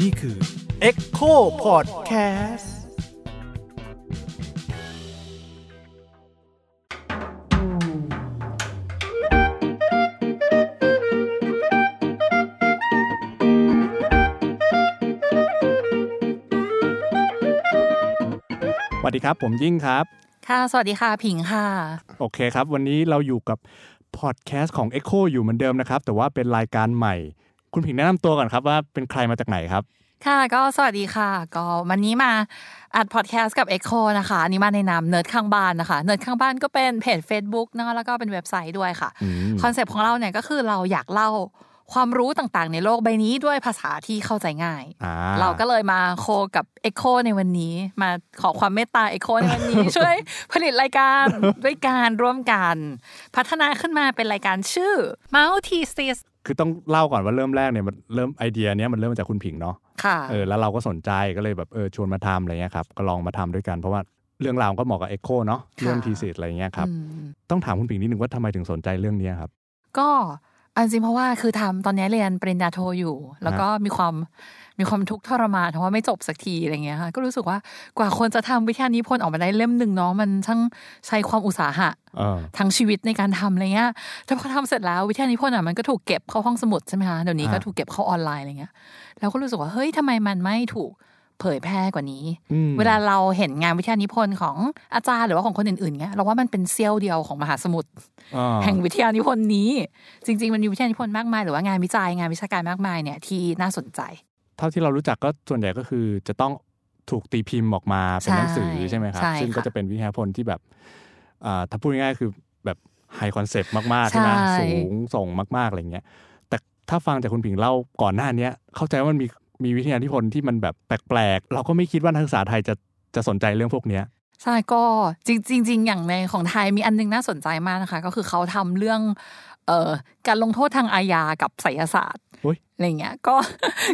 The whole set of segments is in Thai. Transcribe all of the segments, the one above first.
นี่คือ Echo Podcast สวัสดีครับ ผมยิ่งครับ ค่ะ สวัสดีค่ะ ผิงค่ะ โอเคครับ วันนี้เราอยู่กับ พอดแคสต์ของ Echo อยู่เหมือนเดิมนะครับ แต่ว่าเป็นรายการใหม่ คุณผิงแนะนำตัวก่อนครับว่าเป็นใครมาจากไหนครับ ค่ะก็สวัสดีค่ะ ก็วันนี้มาอัดพอดแคสต์กับ Echo นะคะอันนี้มาในนามเนิร์ดข้างบ้านนะคะเนิร์ดข้างบ้านก็เป็นเพจ Facebook นะคะแล้วก็เป็นเว็บไซต์ด้วยค่ะอืม concept ของเราเนี่ยก็คือเราอยากเล่า ความรู้ต่างๆ ในโลกใบนี้ด้วยภาษาที่เข้าใจง่ายอ่าเราก็เลยมา co กับ Echo ในวันนี้ มาขอความเมตตา Echo ในวันนี้ ช่วยผลิตรายการด้วยการร่วมกัน พัฒนาขึ้นมาเป็นรายการชื่อ Multisys คือต้องเล่าก่อนว่าเริ่มแรกเนี่ยมันเริ่มไอเดียเนี้ยมันเริ่มมาจากคุณผิงเนาะค่ะเออแล้วเราก็สนใจก็เลยแบบเออชวนมาทำอะไรเงี้ยครับก็ลองมาทำด้วยกันเพราะว่าเรื่องราวก็เหมาะกับ Echo เนาะเรื่องทีสิทธ์อะไรเงี้ยครับอืมต้องถามคุณผิงนิดนึงว่าทำไมถึงสนใจเรื่องเนี้ยครับ ก็ อันจริงเพราะว่าคือทำตอนนี้เรียนปริญญาโทอยู่ แล้วก็มีความมีความทุกข์ทรมานเพราะว่าไม่จบสักทีอะไรเงี้ยค่ะก็รู้สึกว่ากว่าคนจะทำวิทยานิพนธ์ออกมาได้เล่มหนึ่งเนาะมันช่างใช้ความอุตสาหะเออทั้งชีวิตในการทำอะไรเงี้ยแต่พอทำเสร็จแล้ววิทยานิพนธ์อะมันก็ถูกเก็บเข้าห้องสมุดใช่ไหมคะเดี๋ยวนี้ก็อ่าถูกเก็บเข้าออนไลน์อะไรเงี้ยแล้วก็รู้สึกว่าเฮ้ยทำไมมันไม่ถูก เผยแพร่กว่านี้อืมเวลาเราเห็นงานวิทยานิพนธ์ของอาจารย์หรือว่าของคนอื่นๆเงี้ยเราว่ามันเป็นเซี่ยวเดียวของมหาสมุทรอ่าแห่งวิทยานิพนธ์นี้ จริง ๆ มันมีวิทยานิพนธ์มากมายหรือว่างานวิจัยงานวิชาการมากมายเนี่ยที่น่าสนใจ เท่าที่เรารู้จักก็ส่วนใหญ่ก็คือจะต้องถูกตีพิมพ์ออกมาเป็นหนังสือใช่ใช่ไหมครับใช่ซึ่งก็ค่ะจะเป็นวิทยาพลที่แบบอ่าถ้าพูดง่ายๆคือแบบไฮคอนเซปต์มากๆใช่ไหมใช่สูงส่งมากๆอะไรเงี้ยแต่ถ้าฟังจากคุณผิงเล่าก่อนหน้าเนี้ยเข้าใจว่ามันมี มีวิทยานิพนธ์ที่มันแบบแปลกๆ เราก็ไม่คิดว่านักศึกษาไทยจะจะสนใจเรื่องพวกเนี้ยใช่ก็จริงจริงๆอย่างในของไทยมีอันนึงน่าสนใจมากนะคะ ก็คือเขาทำเรื่อง เอ่อการลงโทษทางอาญากับไสยศาสตร์อุ๊ยอะไรเงี้ยก็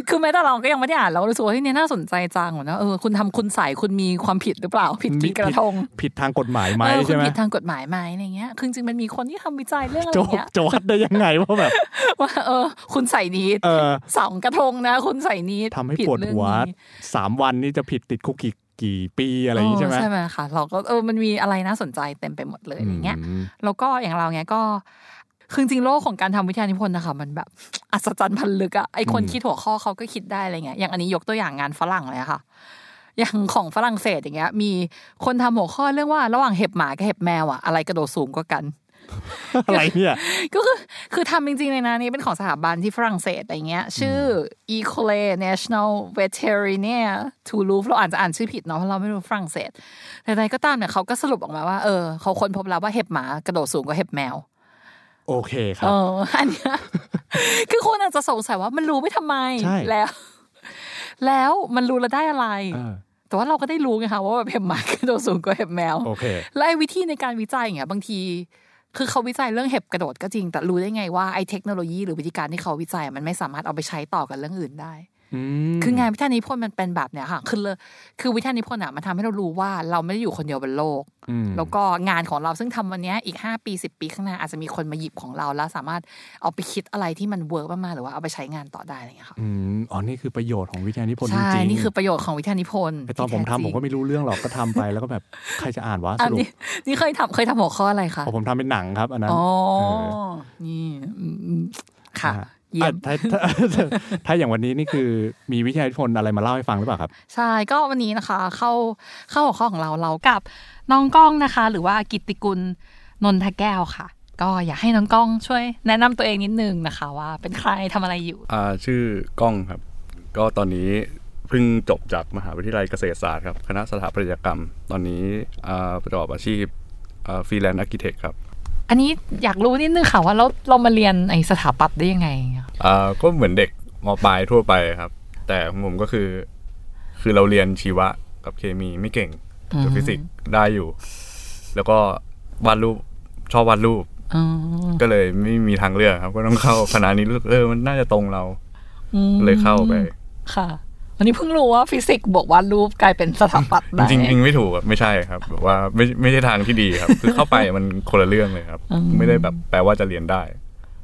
คือแม้แต่เราก็ยังไม่ได้อ่านเรารู้สึกว่าเฮ้ยเนี่ยน่าสนใจจังนะเออคุณทำคุณใส่คุณมีความผิดหรือเปล่า ผิดกี่กระทง ผิดทางกฎหมายไหมเออคุใช่ณไหมผิดทางกฎหมายไหมอะไรเงี้ยคือจริงๆมันมีคนที่ทำวิจัยเรื่องอะไรจะเงี้ยจะวัดได้ยังไงว่าแบบว่าเออ คุณใส่นี้เออสองกระทงนะ คุณใส่นี้ทำให้ผิดปวดเรื่องหัวนี้สามวันนี่จะผิดติดคุกกี่กี่ปีอะไรอย่างงี้ใช่ไหมใช่ไหมคะเราก็เออมันมีอะไรน่าสนใจเต็มไปหมดเลยอย่างเงี้ยมแล้วก็อย่างเราเนี้ยก็ คือจริงๆโลกของการทำวิทยานิพนธ์นะคะมันแบบอัศจรรย์พันลึกอะไอคนอืมคิดหัวข้อเขาก็คิดได้อะไรเงี้ยอย่างอันนี้ยกตัวอย่างงานฝรั่งเลยอะค่ะ อย่างของฝรั่งเศสอย่างเงี้ย มีคนทำหัวข้อเรื่องว่าระหว่างเห็บหมากับเห็บแมวอะอะไรกระโดดสูงกว่ากันอะไรเนี่ยก็คือคือทำจริงๆเลยนะนี่เป็นของสถาบันที่ฝรั่งเศสอะไรเงี้ย ชื่อ Ecole National Veterinaire Toulouse เราอาจจะอ่านชื่อผิดเนาะเพราะเราไม่รู้ฝรั่งเศสแต่ใดก็ตามเนี่ยเขาก็สรุปออกมาว่าเออเขาค้นพบแล้วว่าเห็บหมากระโดดสูงกว่าเห็บแมว โอเคครัเอบออันเนี้ยคือคนอาจจะสงสัยว่ามันรู้ไม่ทำไมใช่แล้ว แล้วมันรู้แล้วได้อะไรเออแต่ว่าเราก็ได้รู้ไงคะว่าแบบเห็บหมากระโดดสูงกว่าเห็บแมวโอเคและไอ้วิธีในการวิจัยอย่างเงี้ยบางที คือเขาวิจัยเรื่องเห็บกระโดดก็จริง แต่รู้ได้ไงว่าไอ้เทคโนโลยีหรือวิธีการที่เขาวิจัยมันไม่สามารถเอาไปใช้ต่อกับเรื่องอื่นได้อืม คืองานวิทยานิพนธ์มันเป็นแบบเนี้ยค่ะคือเลยคือวิทยานิพนธ์อะมันทำให้เรารู้ว่าเราไม่ได้อยู่คนเดียวบนโลกอืมแล้วก็งานของเราซึ่งทำวันเนี้ยอีก 5 ปี 10 ปีข้างหน้าอาจจะมีคนมาหยิบของเราแล้วสามารถเอาไปคิดอะไรที่มัน work มากๆหรือว่าเอาไปใช้งานต่อได้อะไรอย่างเงี้ยค่ะอืมอ๋อนี่คือประโยชน์ของวิทยานิพนธ์จริงๆใช่นี่คือประโยชน์ของวิทยานิพนธ์ไอตอนผมทำผมก็ไม่รู้เรื่องหรอกก็ทำไปแล้วก็แบบใครจะอ่านวะอัสนรุปนี้นี่เคยทำเคยทำหัวข้ออะไรคะอ๋อผมทำเป็นหนังครับอันนั้นอ๋อเออนี่อืมอืมค่ะอะ เยี่ยมอะถ้าถ้าถ้าอย่างวันนี้นี่คือมีวิทยานิพนธ์อะไรมาเล่าให้ฟังหรือเปล่าครับ ใช่ก็วันนี้นะคะ เข้าเข้าหัวข้อของเราเรากับน้องก้องนะคะ หรือว่ากิตติกุลนนทแก้วค่ะ ก็อยากให้น้องก้องช่วยแนะนำตัวเองนิดนึงนะคะ ว่าเป็นใครทำอะไรอยู่อ่าชื่อก้องครับ ก็ตอนนี้เพิ่งจบจากมหาวิทยาลัยเกษตรศาสตร์ครับคณะสถาปัตยกรรม ตอนนี้อ่าประกอบอาชีพ freelance architect ครับ อันนี้อยากรู้นิดนึงค่ะว่าเราเรามาเรียนไอสถาปัตย์ได้ยังไงอะอ่าก็เหมือนเด็กมปลายทั่วไปครับ แต่ของผมก็คือ คือเราเรียนชีวะกับเคมีไม่เก่งกับฟิสิกส์ได้อยู่ แล้วก็วาดรูปชอบวาดรูปอ๋อก็เลยไม่มีทางเลือกครับ ก็ต้องเข้าคณะนี้รู้สึกเออมันน่าจะตรงเราอืมเลยเข้าไป ค่ะ วันนี้เพิ่งรู้ว่าฟิสิกส์บวกวาดรูปกลายเป็นสถาปัตย์ได้จริงๆจริงไม่ถูกอะไม่ใช่ครับแบบว่าไม่ไม่ใช่ทางที่ดีครับ คือเข้าไปมันคนละเรื่องเลยครับ ไม่ได้แบบแปลว่าจะเรียนได้อ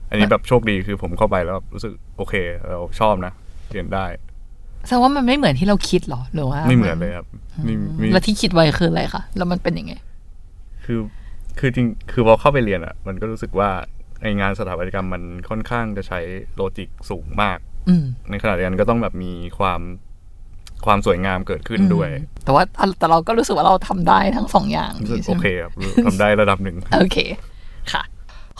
อันนี้แบบโชคดีคือผมเข้าไปแล้วรู้สึกโอเค เราชอบนะเรียนได้แสดงว่ามันไม่เหมือนที่เราคิดเหรอหรือว่า ไม่เหมือนเลยครับมีมีแล้วที่คิดไว้คืออะไรคะแล้วมันเป็นยังไง คือคือจริงคือพอเข้าไปเรียนอะ มันก็รู้สึกว่าไองานสถาปัตยกรรมมันค่อนข้างจะใช้โลจิกสูงมากอืม ในขณะเดียวกันก็ต้องแบบมีความความสวยงามเกิดขึ้นด้วย แต่ว่าแต่เราก็รู้สึกว่าเราทำได้ทั้งสองอย่างรู้สึกใช่โอไหมเคครับทำได้ระดับหนึ่งโอเคค่ะ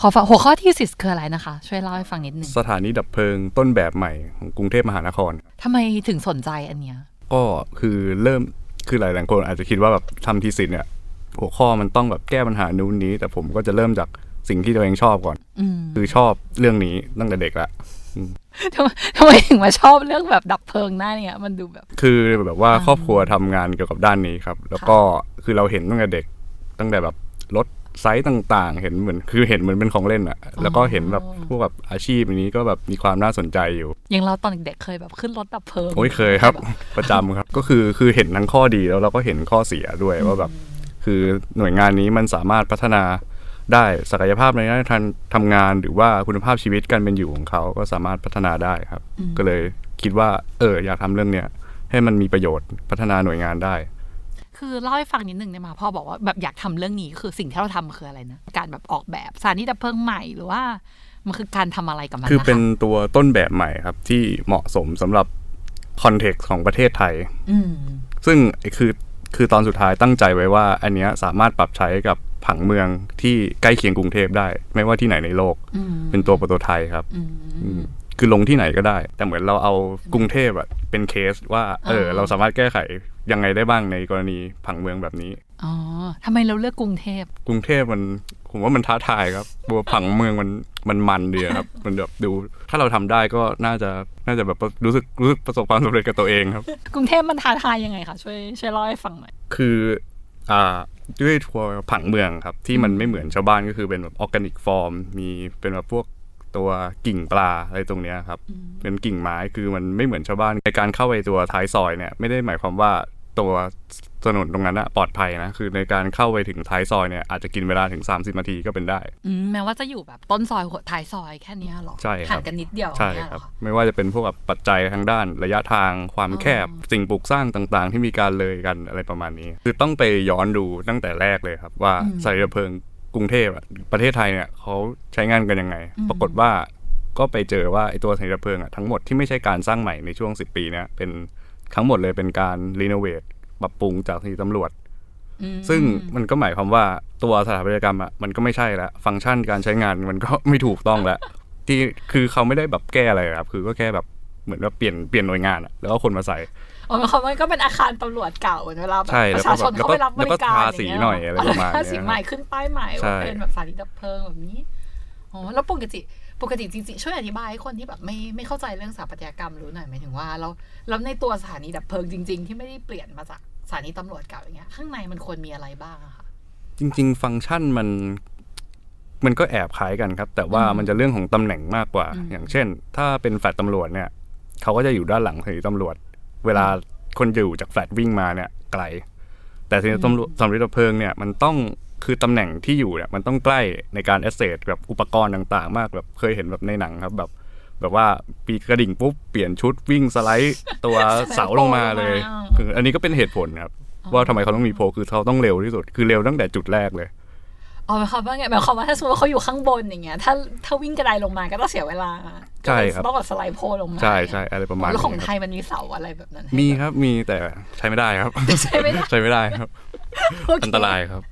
ขอฟังหัวข้อที่สิคืออะไรนะคะ ช่วยเล่าให้ฟังนิดนึงสถานีดับเพลิงต้นแบบใหม่ของกรุงเทพมหานครทำไมถึงสนใจอันเนี้ยก็คือเริ่มคือหลายๆคนอาจจะคิดว่าแบบทำทีสิทธิ์เนี่ยหัวข้อมันต้องแบบแก้ปัญหานู้นนี้ แต่ผมก็จะเริ่มจากสิ่งที่ตัวเองชอบก่อนอืมคือชอบเรื่องนี้ตั้งแต่เด็กละ ทำไมทำไมถึงมาชอบเรื่องแบบดับเพลิงหน้าเนี่ยมันดูแบบ คือแบบว่าครอบครัวทำงานเกี่ยวกับด้านนี้ครับ แล้วก็คือเราเห็นตั้งแต่เด็กตั้งแต่แบบรถไซส์ต่างๆ เห็นเหมือนคือเห็นเหมือนเป็นของเล่นอะแล้วก็เห็นแบบพวกแบบอาชีพนี้ก็แบบมีความน่าสนใจอยู่อย่างเราตอนเด็กๆเคยแบบขึ้นรถดับเพลิงโอ้ยเคยครับ ประจำครับ ก็คือคือเห็นทั้งข้อดีแล้วเราก็เห็นข้อเสียด้วยว่าแบบ คือหน่วยงานนี้มันสามารถพัฒนา ได้ศักยภาพในด้านการทำงานหรือว่าคุณภาพชีวิตการเป็นอยู่ของเขาก็สามารถพัฒนาได้ครับ ก็เลยคิดว่า เอออยากทำเรื่องเนี้ยให้มันมีประโยชน์พัฒนาหน่วยงานได้ คือเล่าให้ฟังนิดนึงได้ไหมพ่อบอกว่าแบบอยากทำเรื่องนี้คือสิ่งที่เราทำคืออะไรนะการแบบออกแบบสถานีดับเพลิงใหม่หรือว่ามันคือการทำอะไรกับมันคือเป็นนะะตัวต้นแบบใหม่ครับ ที่เหมาะสมสำหรับคอนเท็กซ์ของประเทศไทยอืมซึ่งคือ คือตอนสุดท้ายตั้งใจไว้ว่า อันเนี้ยสามารถปรับใช้กับผังเมืองที่ใกล้เคียงกรุงเทพได้ ไม่ว่าที่ไหนในโลกอืมเป็นตัวโปรโตไทป์ครับอืมอืมคือลงที่ไหนก็ได้ แต่เหมือนเราเอากรุงเทพอะเป็นเคสว่า เอออ่าเราสามารถแก้ไขยังไงได้บ้างในกรณีผังเมืองแบบนี้ อ๋อทำไมเราเลือกกรุงเทพ กรุงเทพมัน ผมว่ามันท้าทายครับตัวผังเมืองมันมันมันดีอะครับ มันแบบดู ถ้าเราทำได้ก็น่าจะน่าจะแบบรู้สึกรู้สึกประสบความสำเร็จกับตัวเองครับ กรุงเทพมันท้าทายยังไงคะช่วยช่วยเล่าให้ฟังหน่อยคืออ่าด้วยทัวร์ผังเมืองครับ ที่มันไม่เหมือนชาวบ้านก็คือเป็นแบบ organic form มีเป็นแบบพวกตัวก้างปลาอะไรตรงเนี้ยครับ เป็นกิ่งไม้คือมันไม่เหมือนชาวบ้านในการเข้าไปตัวท้ายซอยเนี่ยไม่ได้หมายความว่า ตัวถนนตรงนั้นอะปลอดภัยนะ คือในการเข้าไปถึงท้ายซอยเนี่ยอาจจะกินเวลาถึง 30นาทีก็เป็นได้อืมแม้ว่าจะอยู่แบบต้นซอยหัวท้ายซอยแค่เนี้ยหรอใช่ครับห่างกันนิดเดียวใช่เนี่ยคเหรับอไม่ว่าจะเป็นพวกแบบปัจจัยทางด้านระยะทางความแคบสิ่งปลูกสร้างต่างๆ ที่มีการเลยกันอะไรประมาณนี้ คือต้องไปย้อนดูตั้งแต่แรกเลยครับ ว่าสายระเพลิงกรุงเทพอะประเทศไทยเนี่ยเขาใช้งานกันยังไง ปรากฏว่าก็ไปเจอว่าไอ้ตัวสายระเพลิงอะทั้งหมดที่ไม่ใช่การสร้างใหม่ในช่วง 10 ปีเนี่ยเป็น ทั้งหมดเลยเป็นการรีโนเวทปรับปรุงจากที่ตำรวจอืมซึ่งมันก็หมายความว่าตัวสถาปัตยกรรมอะมันก็ไม่ใช่ละฟังก์ชันการใช้งานมันก็ไม่ถูกต้องละที่คือเขาไม่ได้แบบแก้อะไรครับ คือก็แค่แบบเหมือนว่าเปลี่ยนเปลี่ยนหน่วยงานอะแล้วก็คนมาใส่อ๋อหมายความว่ามันก็เป็นอาคารตำรวจเก่าเหมือนเวลาแบบใช่ปแล้วระก็ชาชนแบบเขาไปรับบริการแล้วก็ทาสีหน่อยอะไรประมาณเนี้ยทาสีใหม่ขึ้นป้ายใหม่ใช่ว่าเป็นแบบสถานีดับเพลิงแบบนี้อ๋อแล้วปกติ ปกติจริงๆ ช่วยอธิบายให้คนที่แบบไม่ไม่เข้าใจเรื่องสถาปัตยกรรมรู้หน่อยหมายถึงว่าแล้วแล้วในตัวสถานีดับเพลิงจริง ๆ ที่ไม่ได้เปลี่ยนมาจากสถานีตำรวจเก่าอย่างเงี้ยข้างในมันควรมีอะไรบ้างอะคะจริง ๆ ฟังก์ชันมันมันก็แอบคล้ายกันครับ แต่ว่ามันจะเรื่องของตำแหน่งมากกว่า อย่างเช่น ถ้าเป็นแฟลตตำรวจเนี่ยเขาก็จะอยู่ด้านหลังสถานีตำรวจ เวลาคนอยู่จากแฟลตวิ่งมาเนี่ยไกล แต่สถานีตำรวจสำรวจดับเพลิงเนี่ยมันต้อง คือตำแหน่งที่อยู่เนี่ยมันต้องใกล้ในการแอสเซทแบบอุปกรณ์ต่างๆ มากแบบเคยเห็นแบบในหนังครับแบบแบบว่าตีกระดิ่งปุ๊บเปลี่ยนชุดวิ่งสไลด์ตัวเสาลงมาเลยคืออันนี้ก็เป็นเหตุผลครับว่าทำไมเขาต้องมี pole คือเขาต้องเร็วที่สุด คือเร็วตั้งแต่จุดแรกเลยอ๋อหมายความว่าไงหมายความว่าถ้าสมมติว่าเขาอยู่ข้างบนอย่างเงี้ยถ้าถ้าวิ่งกระไดลงมาก็ต้องเสียเวลาใช่ครับต้องแบบสไลด์โพลลงมาใช่ใช่อะไรประมาณแล้วนี้ของไทครับยมันมีเสาอะไรแบบนั้นให้มีครับมีแต่ใช้ไม่ได้ครับ ใช้ไม่ได้ใช้ไม่ได้ครับโอเคอันตรายครับ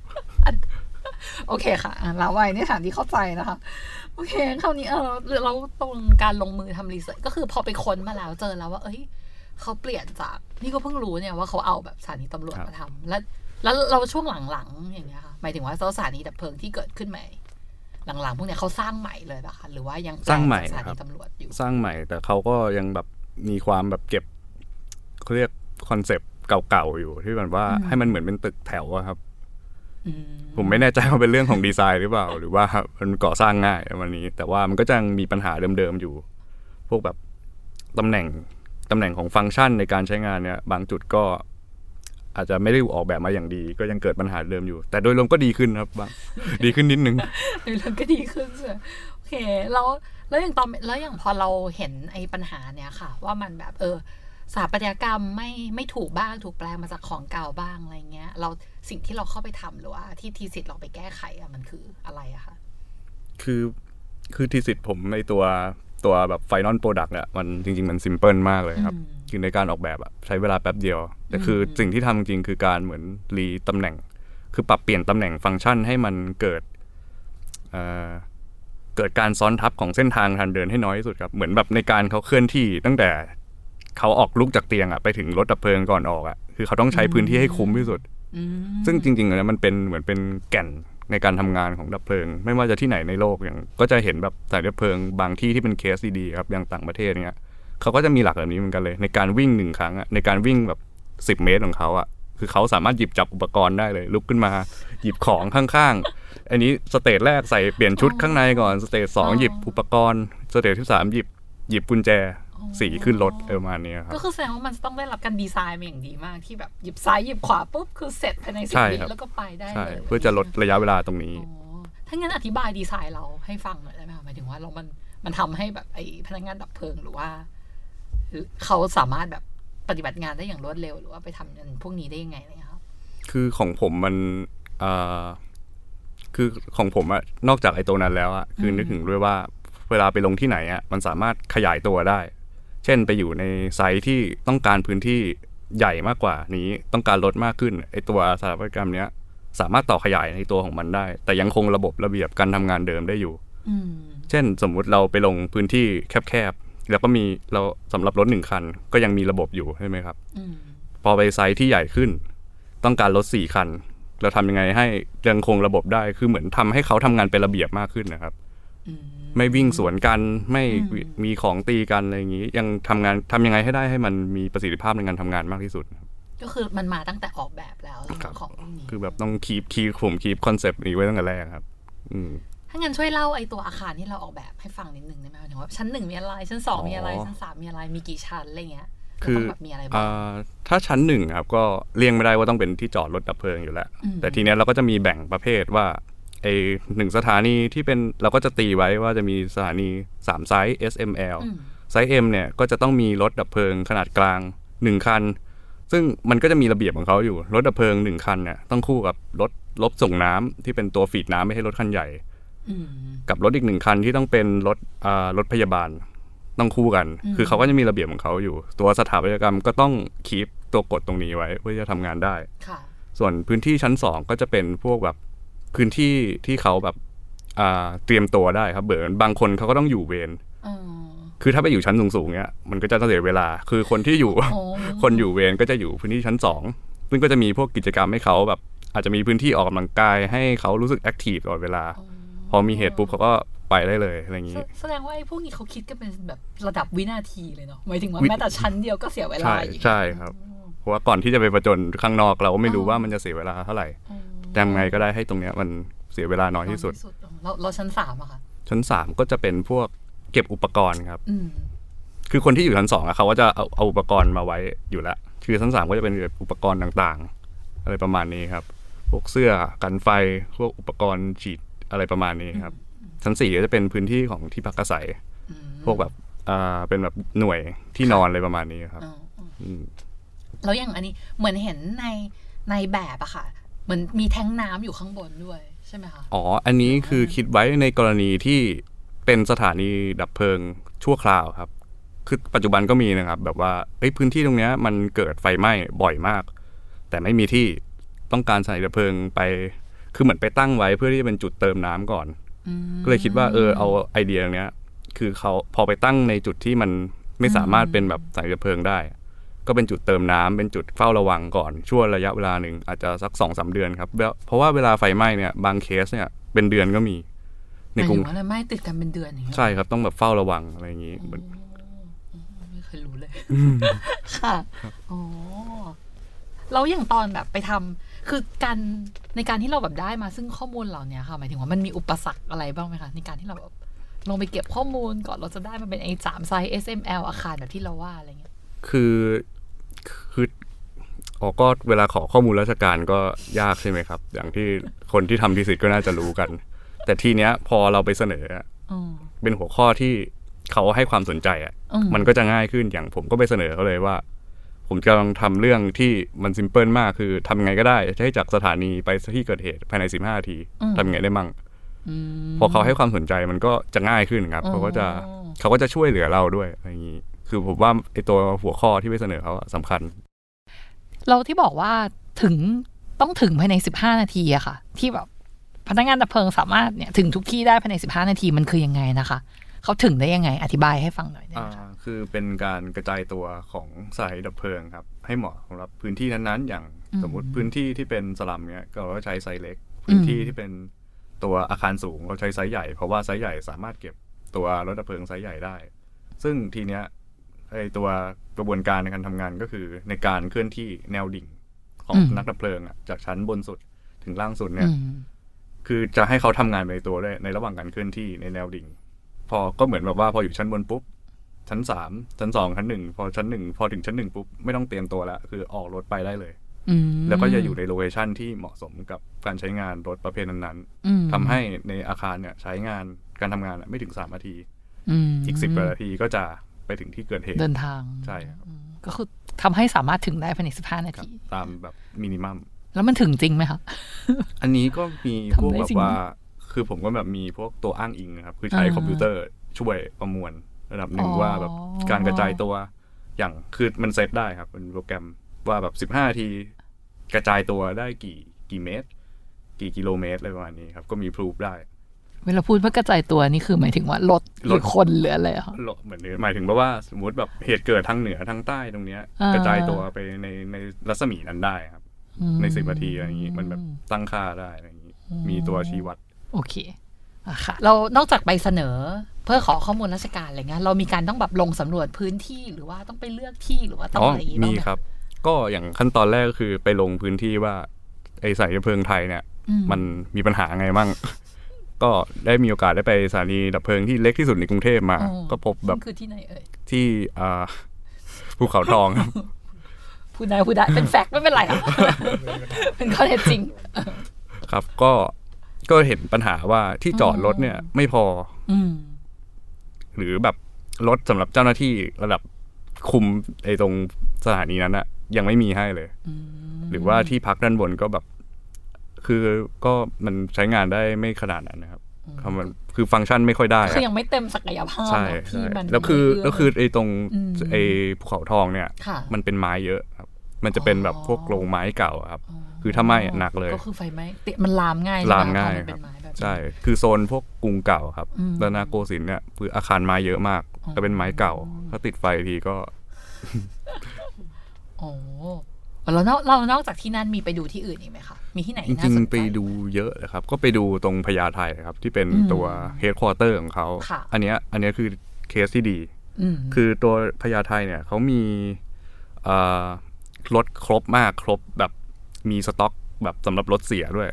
โอเคค่ะอะลาไว้ในฐานที่เข้าใจนะคะ โอเคคราวนี้เออเราตรงการลงมือทำรีเสิร์ชก็คือพอไปค้นมาแล้วเจอแล้วว่า เอ้ยเขาเปลี่ยนจากนี่ก็เพิ่งรู้เนี่ยว่าเขาเอาแบบสถานีตำรวจครับมาทำแล้วแล้วเราช่วงหลังๆอย่างเงี้ยค่ะหมายถึงว่าสถานีดับเพลิงที่เกิดขึ้นใหม่หลังๆพวกเนี้ยเขาสร้างใหม่เลยปะคะหรือว่ายังแปลงสร้างใหม่จากสถาครันีบตำรวจอยู่สร้างใหม่ แต่เขาก็ยังแบบมีความแบบเก็บเขาเรียก concept เก่าๆอยู่ที่แบบว่าให้มันเหมือนเป็นตึกแถวอะครับอืม ผมไม่แน่ใจว่าเป็นเรื่องของดีไซน์หรือเปล่า หรือว่ามันก่อสร้างง่ายวันนี้ แต่ว่ามันก็จะยังมีปัญหาเดิมๆอยู่ พวกแบบตำแหน่งตำแหน่งของฟังก์ชันในการใช้งานเนี่ย บางจุดก็อาจจะไม่ได้ออกแบบมาอย่างดี ก็ยังเกิดปัญหาเดิมอยู่ แต่โดยรวมก็ดีขึ้นครับบางดีขึ้นนิดนึงในเรื่องก็ดีขึ้นใช่ไหมโอเคเคแล้วแล้วอย่างตอนแล้วอย่างพอเราเห็นไอ้ปัญหาเนี้ยค่ะ ว่ามันแบบเออ สถาปัตยกรรมไม่ไม่ถูกบ้างถูกแปลงมาจากของเก่าบ้างอะไรเงี้ย เราสิ่งที่เราเข้าไปทำหรือว่าที่ทีสิทธิ์เราไปแก้ไขอะมันคืออะไรอะคะคือคือ thesis ผมในตัวตัวแบบ final product เนี่ยมันจริง ๆ มัน simple มากเลยครับคือในการออกแบบอะใช้เวลาแป๊บเดียว แต่คือสิ่งที่ทำจริงๆคือการเหมือน re ตำแหน่ง คือปรับเปลี่ยนตำแหน่งฟังก์ชันให้มันเกิดเอ่อเกิดการซ้อนทับของเส้นทางทางเดินให้น้อยที่สุดครับ เหมือนแบบในการเขาเคลื่อนที่ตั้งแต่ เขาออกลุกจากเตียงอะไปถึงรถดับเพลิงก่อนออกอะคือเขาต้องใช้พื้นที่ให้คุ้มที่สุด ซึ่งจริงๆแล้วมันเป็นเหมือนเป็นแก่นในการทำงานของดับเพลิง ไม่ว่าจะที่ไหนในโลกอย่างก็จะเห็นแบบสายดับเพลิงบางที่ที่เป็นเคสดีๆครับอย่างต่างประเทศเนี้ยเขาก็จะมีหลักแบบนี้เหมือนกันเลย ในการวิ่งหนึ่งครั้งอะในการวิ่งแบบสิบ10 เมตรของเขาอะคือเขาสามารถหยิบจับอุปกรณ์ได้เลย ลุกขึ้นมาหยิบของข้างๆ อันนี้ stage แรกใส่เปลี่ยนชุดข้างในก่อน stage สองหยิบอุปกรณ์ stage ที่สามหยิบหยิบกุญแจ สี่ขึ้นรถเออประมาณนี้ครับก็คือแสดงว่ามันจะต้องได้รับการดีไซน์มาอย่างดีมากที่แบบหยิบซ้ายหยิบขวาปุ๊บคือเสร็จภายในสิบวิใช่ครับแล้วก็ไปได้ใช่เลยเพื่อจะลดระยะเวลาตรงนี้อ๋อถ้างั้นอธิบายดีไซน์เราให้ฟังหน่อยได้ไหมคะหมายถึงว่าเรามันมันทำให้แบบไอ้พนักงานดับเพลิงหรือว่าหรือเขาสามารถแบบปฏิบัติงานได้อย่างรวดเร็ว หรือว่าไปทำงานพวกนี้ได้ยังไงเนี่ยครับ คือของผมมันเอ่อคือของผมอะนอกจากไอ้ตัวนั้นแล้วอะคือนึกถึงด้วยว่าเวลาไปลงที่ไหนอะมันสามารถขยายตัวได้ เช่นไปอยู่ในไซต์ที่ต้องการพื้นที่ใหญ่มากกว่านี้ต้องการลดมากขึ้นไอ้ตัวสถาปัตยกรรมเนี้ยสามารถต่อขยายในตัวของมันได้ แต่ยังคงระบบระเบียบการทำงานเดิมได้อยู่อืมเช่นสมมุติเราไปลงพื้นที่แคบๆแล้วก็มีเราสำหรับรถหนึ่งคัน ก็ยังมีระบบอยู่ใช่ไหมครับอืมพอไปไซต์ที่ใหญ่ขึ้น ต้องการรถสี่คัน เราทำยังไงให้ยังคงระบบได้คือเหมือนทำให้เขาทำงานเป็นระเบียบมากขึ้นนะครับอืม ไม่วิ่งสวนกันไม่อืมมีของตีกันอะไรอย่างนี้ ยังทำงานทำยังไงให้ได้ให้มันมีประสิทธิภาพในการทำงานมากที่สุดครับก็คือมันมาตั้งแต่ออกแบบแล้วครับของพวกนี้คือแบบต้องคีบคีบผมคีบคอนเซปต์นี้ไว้ตั้งแต่แรกครับ อืมถ้างั้นช่วยเล่าไอ้ตัวอาคารที่เราออกแบบให้ฟังนิดนึงได้ไหมหมายถึงว่าชั้นหนึ่งมีอะไรชั้นสองมีอะไรอ๋อชั้นสามมีอะไรมีกี่ชั้นอะไรเงี้ยคือแล้วก็แบบมีอะไรบ้างอ่าถ้าชั้นหนึ่งครับก็เลี่ยงไม่ได้ว่าต้องเป็นที่จอดรถดับเพลิงอยู่แล้วอืมแต่ทีเนี้ยเราก็จะมีแบ่งประเภทว่า ไอหนึ่งสถานีที่เป็นเราก็จะตีไว้ว่าจะมีสถานี 3 size S M L อืมไซส์ M เนี่ยก็จะต้องมีรถดับเพลิงขนาดกลาง 1 คัน ซึ่งมันก็จะมีระเบียบของเขาอยู่ รถดับเพลิง 1 คันเนี่ยต้องคู่กับรถรถส่งน้ำที่เป็นตัว feed น้ำไม่ให้รถคันใหญ่อืมกับรถอีกหนึ่งคันที่ต้องเป็นรถอ่ารถพยาบาลต้องคู่กันอืมคือเขาก็จะมีระเบียบของเขาอยู่ ตัวสถาปัตยกรรมก็ต้อง keep ตัวกฎตรงนี้ไว้เพื่อจะทำงานได้ค่ะส่วนพื้นที่ชั้นสองก็จะเป็นพวกแบบ พื้นที่ที่เขาแบบอ่าเตรียมตัวได้ครับเบิร์นบางคนเขาก็ต้องอยู่เวรอ๋อคือถ้าไปอยู่ชั้นสูงๆเนี้ยมันก็จะต้องเสียเวลา คือคนที่อยู่อ๋อคนอยู่เวรก็จะอยู่พื้นที่ชั้นสองซึ่งก็จะมีพวกกิจกรรมให้เขาแบบ อาจจะมีพื้นที่ออกกำลังกายให้เขารู้สึก active ตลอดเวลา พอมีเหตุปุ๊บเขาก็ไปได้เลยอะไรอย่างแสนี้ แสดงว่าไอ้พวกนี้เขาคิดกันเป็นแบบระดับวินาทีเลยเนาะหมายถึงว่าวิแม้แต่ชั้นเดียวก็เสียเวลาใช่อีกใช่ครับ เพราะว่าก่อนที่จะไปประจนข้างนอกเราก็ไม่รู้ว่ามันจะเสียเวลาเท่าไหร่ อ๋อทำไงก็ได้ให้ตรงเนี้ยมันเสียเวลาน้อยที่สุด เราเราชั้นสามอะค่ะ ชั้นสามก็จะเป็นพวกเก็บอุปกรณ์ครับอืมคือคนที่อยู่ชั้นสองอะเขาก็จะเอาเอาอุปกรณ์มาไว้อยู่แล้ว คือชั้นสามก็จะเป็นอุปกรณ์ต่างๆ อะไรประมาณนี้ครับ พวกเสื้อกันไฟ พวกอุปกรณ์ฉีดอะไรประมาณนี้ครับ ชั้นสี่ก็จะเป็นพื้นที่ของที่พักอาศัยอืมพวกแบบอ่าเป็นแบบหน่วยที่นอนอะไรประมาณนี้ครับอ๋ออ๋ออืมแล้วอย่างอันนี้เหมือนเห็นในในแบบอะค่ะ เหมือนมีแท้งน้ำอยู่ข้างบนด้วยใช่ไหมคะอ๋ออันนี้คือคิดไว้ในกรณีที่เป็นสถานีดับเพลิงชั่วคราวครับ คือปัจจุบันก็มีนะครับ แบบว่าเอ้ยพื้นที่ตรงเนี้ยมันเกิดไฟไหม้บ่อยมาก แต่ไม่มีที่ต้องการสถานีดับเพลิงไป คือเหมือนไปตั้งไว้เพื่อที่จะเป็นจุดเติมน้ำก่อนก็เลยคิดว่าเออเอาไอเดียตรงเนี้ย คือเขาพอไปตั้งในจุดที่มันไม่สามารถเป็นแบบสานีดับเพลิงได้ ก็เป็นจุดเติมน้ำเป็นจุดเฝ้าระวังก่อนช่วงระยะเวลาหนึ่งอาจจะสักสองสามเดือนครับแล้วเพราะว่าเวลาไฟไหม้เนี่ยบางเคสเนี่ยเป็นเดือนก็มีหในมายกรุถึงงว่าอะไรไม่ติดกันเป็นเดือนอย่างเงี้ยใช่ครับต้องแบบเฝ้าระวังอะไรอย่างนี้เหมือนไม่เคยรู้เลยค่ะอ๋อแล้วอย่างตอนแบบไปทำคือการในการที่เราแบบได้มาซึ่งข้อมูลเหล่านี้ค่ะหมายถึงว่ามันมีอุปสรรคอะไรบ้างไหมคะในการที่เราแบบลงไปเก็บข้อมูลก่อนเราจะได้มาเป็นไอ้สามไซส์ SML อาคารแบบที่เราว่าอะไรเงี้ยคือ คืออ๋อก็เวลาขอข้อมูลราชการก็ยากใช่ไหมครับ อย่างที่คนที่ทำทีสิทธ์ก็น่าจะรู้กัน แต่ทีเนี้ยพอเราไปเสนออะอืมเป็นหัวข้อที่เขาให้ความสนใจอะอืมมันก็จะง่ายขึ้นอย่างผมก็ไปเสนอเขาเลยว่า ผมกำลังทำเรื่องที่มันซิมเพิลมากคือทำไงก็ได้ให้จากสถานีไปที่เกิดเหตุภายใน15นาทีทำไงได้มั่งอืมพอเขาให้ความสนใจมันก็จะง่ายขึ้นครับอ๋อเขาก็จะเขาก็จะช่วยเหลือเราด้วยอะไรอย่างนี้ คือผมว่าไอตัวหัวข้อที่ไปเสนอเขาอะสำคัญ เราที่บอกว่าถึงต้องถึงภายในสิบห้านาทีอะค่ะ ที่แบบพนักงานดับเพลิงสามารถเนี่ยถึงทุกที่ได้ภายในสิบห้านาทีมันคือยังไงนะคะเขาถึงได้ยังไงอธิบายให้ฟังหน่อยได้ไหมอ่าคะคือเป็นการกระจายตัวของสถานีดับเพลิงครับ ให้เหมาะสำหรับพื้นที่นั้นๆ อย่างสมมุติพื้นที่ที่เป็นสลัมเนี้ยก็เราก็ใช้ไซส์เล็ก พื้นที่ที่เป็นตัวอาคารสูงเราใช้ไซส์ใหญ่ เพราะว่าไซส์ใหญ่สามารถเก็บตัวรถดับเพลิงไซส์ใหญ่ได้ ซึ่งทีเนี้ย ไอตัวกระบวนการในการทำงานก็คือในการเคลื่อนที่แนวดิ่งของนักดับเพลิงอะจากชั้นบนสุดถึงล่างสุดเนี่ยอืมคือจะให้เขาทำงานไปในตัวด้วยในระหว่างการเคลื่อนที่ในแนวดิ่ง พอก็เหมือนแบบว่าพออยู่ชั้นบนปุ๊บชั้นสามชั้นสองชั้นหนึ่งพอชั้นหนึ่งพอถึงชั้นหนึ่งปุ๊บไม่ต้องเตรียมตัวแล้วคือออกรถไปได้เลยอืมแล้วก็จะอยู่ในโลเคชันที่เหมาะสมกับการใช้งานรถประเภทนั้นอืมๆทำให้ในอาคารเนี่ยใช้งานการทำงานอะไม่ถึงสามนาทีมอีกสิบนาทีก็จะ ไปถึงที่เกิดเหตุ เดินทาง ใช่ครับอืมก็คือทำให้สามารถถึงได้ภายในสิบห้านาครับที ตามแบบมินิมัม แล้วมันถึงจริงไหมคะ อันนี้ก็มีทำพวกได้แบบจริงไหมว่า คือผมก็แบบมีพวกตัวอ้างอิงนะครับ คือใช้อ่าคอมพิวเตอร์ช่วยประมวลระดับหนึ่งอ๋อว่าแบบการกระจายตัว อย่างคือมันเซตได้ครับเป็นโปรแกรมว่าแบบสิบห้านาทีกระจายตัวได้กี่กี่เมตร กี่กิโลเมตรอะไรประมาณนี้ครับ ก็มีพรูฟได้ เวลาพูดว่ากระจายตัวนี่คือหมายถึงว่ารถหรือคนหรืออะไรอะคะโลเหมือนหมายถึงว่าสมมติแบบเหตุเกิดทางเหนือทางใต้ตรงเนี้ยอ่ากระจายตัวไปในในรัศมีนั้นได้ครับอืมในสิบนาทีอะไรอย่างนี้มันแบบตั้งค่าได้อะไรอย่างนี้มีตัวชี้วัด โอเคอะค่ะเรานอกจากไปเสนอเพื่อขอข้อมูลราชการอะไรเงี้ยเรามีการต้องแบบลงสำรวจพื้นที่หรือว่าต้องไปเลือกที่หรือว่าต้องอ๋ออะไรอย่างงี้มีบ้างไหครับ ก็อย่างขั้นตอนแรกก็คือไปลงพื้นที่ว่าไอสายดับเพลิงไทยเนี่ยอืมมันมีปัญหาไงมั่ง ก็ได้มีโอกาสได้ไปสถานีดับเพลิงที่เล็กที่สุดในกรุงเทพมาอ๋อก็พบแบบคือที่ไหนเอ่ยที่อ่าภูเขาทองครับพูดได้พูดได้เป็นแฟกต์ไม่เป็นไรครับเป็นข้อเท็จจริง ครับก็ก็เห็นปัญหาว่าที่จอดรถเนี่ย ไม่พออืมหรือแบบรถสำหรับเจ้าหน้าที่ระดับคุมไอ้ตรงสถานีนั้นอะยังไม่มีให้เลย หรือว่าที่พักด้านบนก็แบบ คือก็มันใช้งานได้ไม่ขนาดนั้นนะครับคำมันคือฟังก์ชันไม่ค่อยได้คืออะยังไม่เต็มศักยภาพใช่อะที่ใช่มันแล้วคือไม่เอื้แล้วคือไอ้ตรงอืมไอ้ภูเขาทองเนี่ยค่ะมันเป็นไม้เยอะครับ มันจะเป็นแบบพวกโรงไม้เก่าอะครับ คือถ้าไหม้อะหนักเลย ก็คือไฟไหม้ติมันลามง่ายลามง่ายใช่ไหพอมันคเป็รับนไม้แบบนี้ใช่คือโซนพวกกรุงเก่าครับอืมแล้วนาโกสินทร์เนี่ยคืออาคารไม้เยอะมากแต่เป็นไม้เก่า ถ้าติดไฟทีก็โอ้ แล้วนอกเรานอกจากที่นั่นมีไปดูที่อื่นอีกไหมคะ มีที่ไหนจน่าริงสนๆใจไปดูเยอะเลยครับ ก็ไปดูตรงพญาไทครับ ที่เป็นอืมตัวเฮดค q u เตอร์ของเขาค่ะอันเนี้ยอันเนี้ยคือเคสที่ดีอืมคือตัวพญาไทเนี่ยเขามีเอ่อรถครบมากครบแบบมีสต็อกแบบสำหรับรถเสียด้วย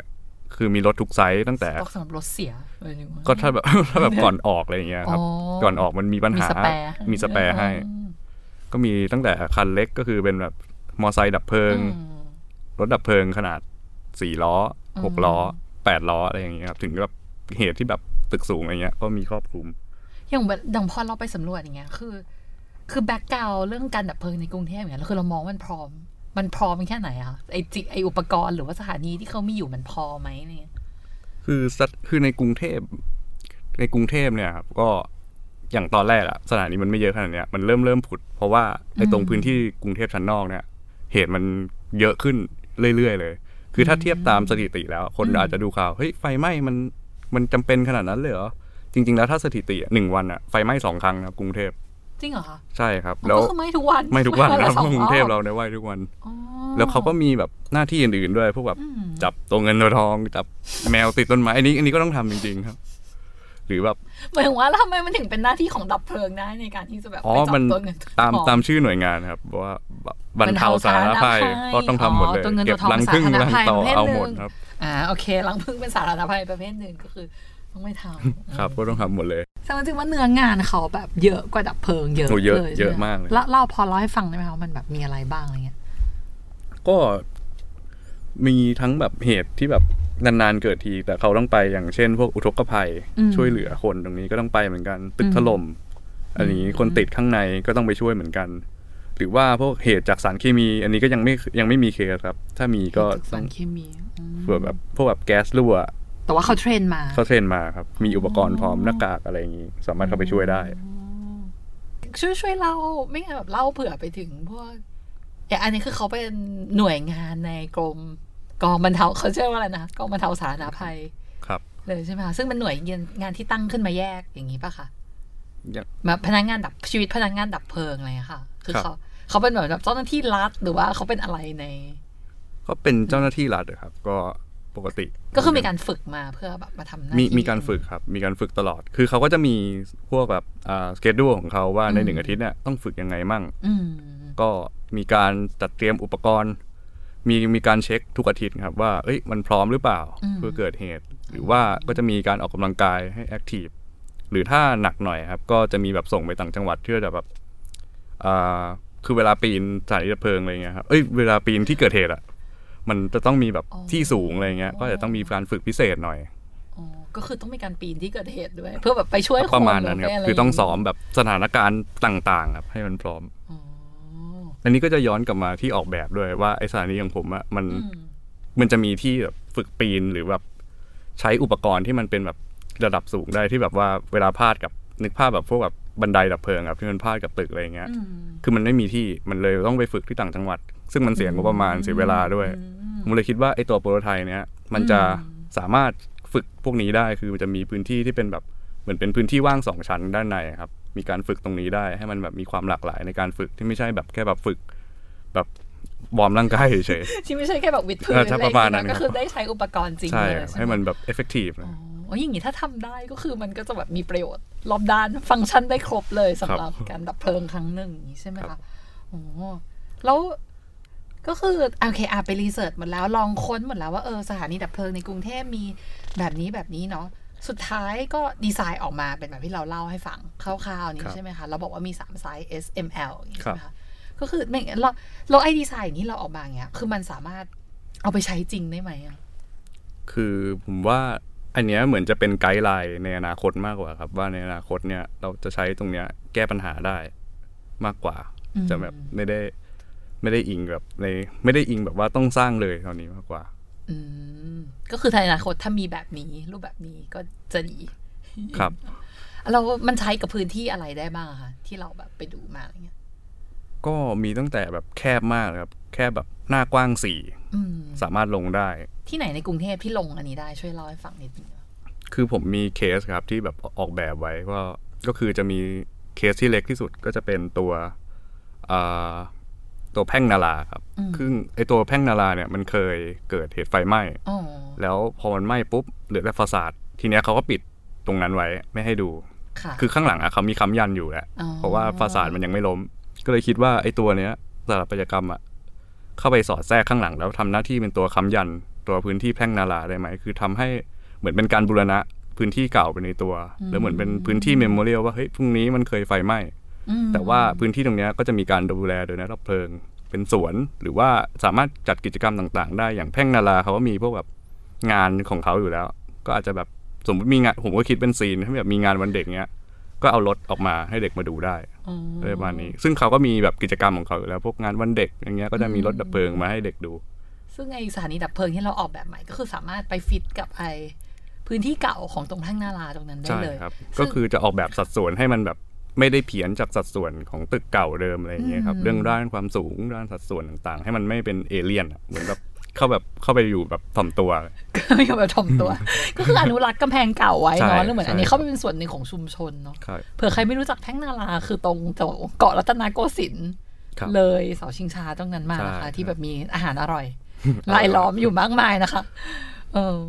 คือมีรถทุกไซส์ตั้งแต่ต้องสำหรับรถเสียหมายถึงว่าก็ถ้าแบบถ้าแบบก่อนออกอะไรอย่างเงี้ยครับอ๋อก่อนออกมันมีปัญหามี spare มี spare ให้อืมก็มีตั้งแต่คันเล็กก็คือเป็นแบบ มอไซค์ดับเพลิงอืมรถดับเพลิงขนาดสี่ล้อหกอืมล้อแปดล้ออะไรอย่างเงี้ยครับ ถึงแบบเหตุที่แบบตึกสูงอะไรเงี้ย ก็มีครอบคลุม อย่างแบบอย่างพอเราไปสำรวจอย่างเงี้ย คือ คือแบ็กกราวเรื่องการดับเพลิงในกรุงเทพอย่างเงี้ยแล้วคือเรามองว่ามันพร้อม มันพร้อมแค่ไหนอะไอจิไออุปกรณ์หรือว่าสถานีที่เขามีอยู่มันพอไหมเนี่ยคือสัตคือในกรุงเทพในกรุงเทพเนี่ยครับก็อย่างตอนแรกอะสถานีมันไม่เยอะขนาดเนี้ยมันเริ่มเริ่มผุด เพราะว่าไอ้ตรงพื้นที่กรุงเทพชั้นนอกเนี่ย เหตุมันเยอะขึ้นเรื่อยๆเลย คือถ้าเทียบตามสถิติแล้ว คนอาจจะดูข่าวเฮ้ยไฟไหม้มันมันจำเป็นขนาดนั้นเลยเหรอจริง ๆ แล้วถ้าสถิติอะหนึ่งวันอะไฟไหม้สองครั้งนะครับกรุงเทพจริงเหรอคะใช่ครับอ๋อแล้วก็คือไม่ทุกวันไม่ทุกวันละครับสองกรุงเทพอบเราในยไหว้ทุกวันอ๋อแล้วเขาก็มีแบบหน้าที่อื่นๆด้วยพวกแบบอืมจับตัวเงินตัวทองจับแมวติดต้นไม้อันนี้อันนี้ก็ต้องทำจริง ๆ ครับ หรือแบบหมายถึงว่าทำไมมันถึงเป็นหน้าที่ของดับเพลิงได้ในการที่จะแบบอ๋อไปจับมันตัวเงินตัวตามทองตามชื่อหน่วยงานครับว่าบรรเทาสาธารณภัยบรรเทาสาธารณภัยก็ต้องทำหมดเลยอ๋อตัวเงินเก็ตัวทองบลังพึ่งสาธารณลังภัยต่อประเภทเอาหนึ่งหมดครับอ่าโอเคลังพึ่งเป็นสาธารณภัยประเภทหนึ่งก็คือต้องไม่ทำครับก็ต้องทำหมดเลยแสดงว่าเนื้องานเขาแบบเยอะกว่าดับเพลิงเยอะโอ้เยอะเลยเยอะใช่ไหมากเลยแล้วเล่าพอเล่าให้ฟังได้ไหมคะว่ามันแบบมีอะไรบ้างอะไรเงี้ยก็มีทั้งแบบเหตุที่แบบ นานๆเกิดทีแต่เขาต้องไปอย่างเช่น พวกอุทกภัยอืมช่วยเหลือคนตรงนี้ก็ต้องไปเหมือนกัน ตึกอืมถล่มอันนี้คนติดข้างในก็ต้องไปช่วยเหมือนกัน หรือว่าพวกเหตุจากสารเคมี อันนี้ก็ยังไม่ยังไม่มีเคสครับ ถ้ามีก็จากต้สาองรเคมีอืมเผื่อแบบพวกแบบแก๊สรั่วแต่ว่าเขาเทรนมาเขาเทรนมาครับ มีอุปกรณ์พร้อมหน้ากากอะไรอย่างนี้ สามารถเข้าไปช่วยได้ ช่วยช่วยเล่าไม่งั้นแบบเล่าเผื่อไปถึงพวกอย่างอันนี้คือเขาเป็นหน่วยงานในกรม กองบรรเทาเขาเชื่อว่าอะไรนะกองบรรเทาสาธารณภัย ครับเลยใช่ไหมคะซึ่งเป็นหน่วยงานที่ตั้งขึ้นมาแยกอย่างนี้ปะคะอย่างมาพนักงานดับชีวิตพนักงานดับเพลิงอะไรอย่างเงี้ยค่ะ คือครับเขาเขาเป็นแบบเจ้าหน้าที่รัฐหรือว่าเขาเป็นอะไรใน ก็เป็นเจ้าหน้าที่รัฐอะครับ ก็ปกติ ก็คือมีการฝึกมาเพื่อแบบมาทำหน้ามีที่มีการฝึกครับ มีการฝึกตลอด คือเขาก็จะมีพวกแบบอ่าสเกจดูของเขาว่าในหนึ่งอาทิตย์เนี่ยต้องฝึกยังไงมั่งอืมก็มีการจัดเตรียมอุปกรณ์ มีมีการเช็คทุกอาทิตย์ครับว่าเอ้ยมันพร้อมหรือเปล่าเพื่อเกิดเหตุ หรือว่าก็จะมีการออกกำลังกายให้ active หรือถ้าหนักหน่อยครับ ก็จะมีแบบส่งไปต่างจังหวัดเพื่อจะแบบอ่าคือเวลาปีนสถานีดับเพลิงอะไรเงี้ยครับเอ้ยเวลาปีนที่เกิดเหตุอะมันจะต้องมีแบบที่สูงอะไรเงี้ย ก็จะต้องมีการฝึกพิเศษหน่อยอ๋อก็คือต้องมีการปีนที่เกิดเหตุด้วย เพื่อแบบไปช่วยคนประมาณนั้นครับหไปะไคือต้องซ้อมแบบสถานการณ์ต่าง ๆ ครับ ให้มันพร้อม อ๋ออันนี้ก็จะย้อนกลับมาที่ออกแบบด้วยว่าไอสถานีของผมอะมันอืมมันจะมีที่แบบฝึกปีนหรือแบบใช้อุปกรณ์ที่มันเป็นแบบระดับสูงได้ที่แบบว่าเวลาพาดกับนึกภาพแบบพวกแบบบันไดดับเพลิงครับที่มันพาดกับตึกอะไรเงี้ยอืมคือมันไม่มีที่มันเลยต้องไปฝึกที่ต่างจังหวัด ซึ่งมันเสียงบประมาณเสียเวลาด้วย ผมเลยคิดว่าไอตัวโปรโตไทป์เนี้ยมันจะสามารถฝึกพวกนี้ได้คือมันจะมีพื้นที่ที่เป็นแบบ เหมือนเป็นพื้นที่ว่างสองชั้นด้านในครับ มีการฝึกตรงนี้ได้ให้มันแบบมีความหลากหลายในการฝึกที่ไม่ใช่แบบแค่แบบฝึกแบบ warm ร่างกายเฉยที่ไม่ใช่แค่แบบวิดพื้นเออถ้าประมาณนั้นอไอย่งเงี้ยครับก็คือได้ใช้อุปกรณ์จริงๆใช่เลยครับใช่ให้ไหมมันแบบ effective อ๋ออย่างนี้ถ้าทำได้ก็คือมันก็จะแบบมีประโยชน์รอบด้านฟังก์ชันได้ครบเลยสำหรับการดับเพลิงครั้งหนึ่งอย่างนี้ใช่ไหมคะโอ้แล้วก็คือโอเคอาไป research หมดแล้วลองค้นหมดแล้วว่าเออสถานีดับเพลิงในกรุงเทพมีแบบนี้แบบนี้เนาะ สุดท้ายก็ดีไซน์ออกมาเป็นแบบที่เราเล่าให้ฟังคร่าวๆนี้ใช่ไหมคะ เราบอกว่ามีสามไซส์ S M L อย่างนี้ใช่ไหมคะก็คือไม่งั้นเราเราไอดีไซน์อย่างที่เราออกมาอย่างเงี้ยคือมันสามารถเอาไปใช้จริงได้ไหมอะคือผมว่าอันเนี้ยเหมือนจะเป็น guideline ในอนาคตมากกว่าครับ ว่าในอนาคตเนี่ยเราจะใช้ตรงเนี้ยแก้ปัญหาได้มากกว่าอืมจะแบบไม่ได้ไม่ได้อิงแบบในไม่ได้อิงแบบว่าต้องสร้างเลยเท่านี้มากกว่าอืม ก็คือในอนาคตถ้ามีแบบนี้รูปแบบนี้ก็จะดี ครับ เรามันใช้กับพื้นที่อะไรได้บ้างอะคะที่เราแบบไปดูมาอะไรเงี้ย ก็มีตั้งแต่แบบแคบมากเลยครับ แค่แบบหน้ากว้างสี่อืมสามารถลงได้ ที่ไหนในกรุงเทพที่ลงอันนี้ได้ช่วยเล่าให้ฟังนิดนึงอะคือผมมีเคสครับที่แบบออกแบบไว้ว่าก็คือจะมีเคสที่เล็กที่สุดก็จะเป็นตัวอ่า ตัวแพ่งนาราครับคือไอตัวแพ่งนาราเนี่ยมันเคยเกิดเหตุไฟไหม้อ๋อแล้วพอมันไหม้ปุ๊บเหลือแต่ฟาสาดทีเนี้ยเขาก็ปิดตรงนั้นไว้ไม่ให้ดูค่ะคือข้างหลังอะเขามีค้ำยันอยู่แหละอ๋อเพราะว่าฟาสาดมันยังไม่ล้ม ก็เลยคิดว่าไอ้ตัวเนี้ยสถาปัตยกรรมอะเข้าไปสอดแทรกข้างหลัง แล้วทำหน้าที่เป็นตัวค้ำยันตัวพื้นที่แพร่งนาราได้ไหมคือทำให้เหมือนเป็นการบูรณะพื้นที่เก่าไปในตัวแล้วเหมือนเป็นพื้นที่เมมโมเรียลว่าเฮ้ยพรุ่งนี้มันเคยไฟไหม้อืม แต่ว่าพื้นที่ตรงเนี้ยก็จะมีการดูแลโดยนักดับเพลิง เป็นสวนหรือว่าสามารถจัดกิจกรรมต่างๆ ได้อย่างแพ่งนาราเขาก็มีพวกแบบงานของเขาอยู่แล้ว ก็อาจจะแบบสมมติมีงานผมก็คิดเป็นซีนถ้าแบบมีงานวันเด็กเนี้ยก็เอารถออกมาให้เด็กมาดูได้อ๋ออะไรประมาณนี้ ซึ่งเขาก็มีแบบกิจกรรมของเขาอยู่แล้วพวกงานวันเด็กอย่างเงี้ยก็จะมีรถดับเพลิงมาให้เด็กดู ซึ่งไอสถานีดับเพลิงที่เราออกแบบใหม่ก็คือสามารถไปฟิตกับไอพื้นที่เก่าของตรงทั้งนาราตรงนั้นได้ใช่เลยครับซึ่ก็งคือจะออกแบบสัดส่วนให้มันแบบ ไม่ได้เพี้ยนจากสัดส่วนของตึกเก่าเดิมอะไรอย่างเงี้ยครับอืมเรื่องด้านความสูงด้านสัดส่วนต่างๆ ให้มันไม่เป็นเอเลี่ยนอะเหมือนแบบเข้าแบบเข้าไปอยู่แบบถ่อมตัวก็ไม่ยอมแบบถ่อมตัว ก็คืออนุรักษ์กำแพงเก่าไว้ใช่เนาะแล้วเหมือนอันนี้ใช่เข้าไปเป็นส่วนหนึ่งของชุมชนเนาะครับเผื่อใครไม่รู้จักแท่งนาราคือตรงแถวเกาะรัตนโกสินทร์ครับเลยเสาชิงช้าตรงนั้นมานะคะใช่ที่แบบมีอาหารอร่อยรายล้อมอยู่มากมายนะคะ เออ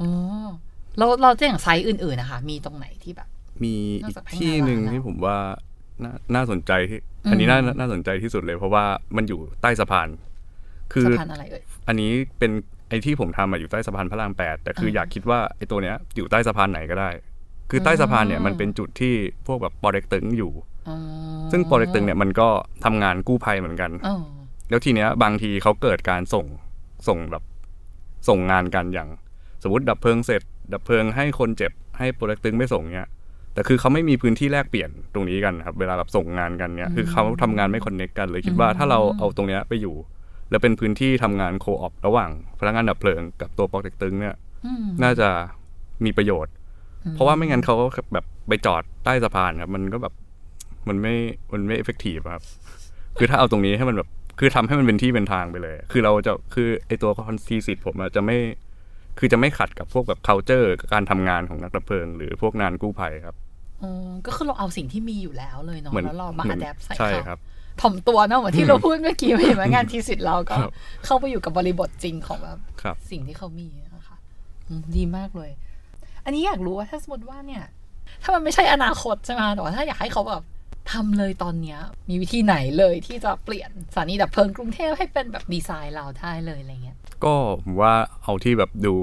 อ๋อเราเราจะอย่างไซส์อื่นๆนะคะ มีตรงไหนที่แบบ มีนอกอีกจากแพ่งที่หนึ่งนาราแล้วที่ผมว่าน่าน่าสนใจที่ อันนี้น่าน่าสนใจที่สุดเลย เพราะว่ามันอยู่ใต้สะพาน คือสะพานอะไรเอ่ยอันนี้เป็นไอ้ที่ผมทำอะอยู่ใต้สะพานพระรามแปดแต่คืออมอยากคิดว่าไอ้ตัวเนี้ยอยู่ใต้สะพานไหนก็ได้ คือใต้สะพานเนี่ยอืมมันเป็นจุดที่พวกแบบปอเด็กตึงอยู่อ๋อซึ่งปอเด็กตึงเนี่ยมันก็ทำงานกู้ภัยเหมือนกันอ๋อแล้วทีเนี้ยบางทีเขาเกิดการส่งส่งแบบส่งงานกันอย่าง สมมติดับเพลิงเสร็จ ดับเพลิงให้คนเจ็บให้ปอเต็กตึ๊งไปส่งเนี้ย แต่คือเขาไม่มีพื้นที่แลกเปลี่ยนตรงนี้กันครับ เวลาแบบส่งงานกันเนี้ยคือเขาทำงานไม่คอนเน c กกันเลยคิดว่าถ้าเราเอาตรงเนี้ยไปอยู่ แล้วเป็นพื้นที่ทำงาน co-op ระหว่างพนักงานดับเพลิงกับตัวปอเต็กตึ๊งเนี่ยอืมน่าจะมีประโยชน์ เพราะว่าไม่งั้นเขาก็แบบไปจอดใต้สะพานครับมันก็แบบมันไม่มันไม่ effective ครับคือถ้าเอาตรงนี้ให้มันแบบคือทำให้มันเป็นที่เป็นทางไปเลย คือเราจะคือไอตัวของ thesis ผมอะจะไม่ คือจะไม่ขัดกับพวกแบบ culture การทำงานของนักดับเพลิง หรือพวกงานกู้ภัยครับอ๋อก็คือเราเอาสิ่งที่มีอยู่แล้วเลยเนาะเหมือนแล้วเรามาเหมือน adapt ใส่ใช่เขาครับถ่อมตัวเนาะเหมือนที่เราพูดเมื่อกี้เห็นไหมงาน thesis เราก็ครับเข้าไปอยู่กับบริบทจริงของแบบครับสิ่งที่เขามีนะคะอืมดีมากเลย อันนี้อยากรู้ว่าถ้าสมมติว่าเนี่ย ถ้ามันไม่ใช่อนาคตใช่ไหมแต่ว่าถ้าอยากให้เขาแบบ ทำเลยตอนเนี้ยมีวิธีไหนเลยที่จะเปลี่ยนสถานีดับเพลิงกรุงเทพให้เป็นแบบดีไซน์เราได้เลยอะไรเงี้ยก็ผมว่าเอาที่แบบดู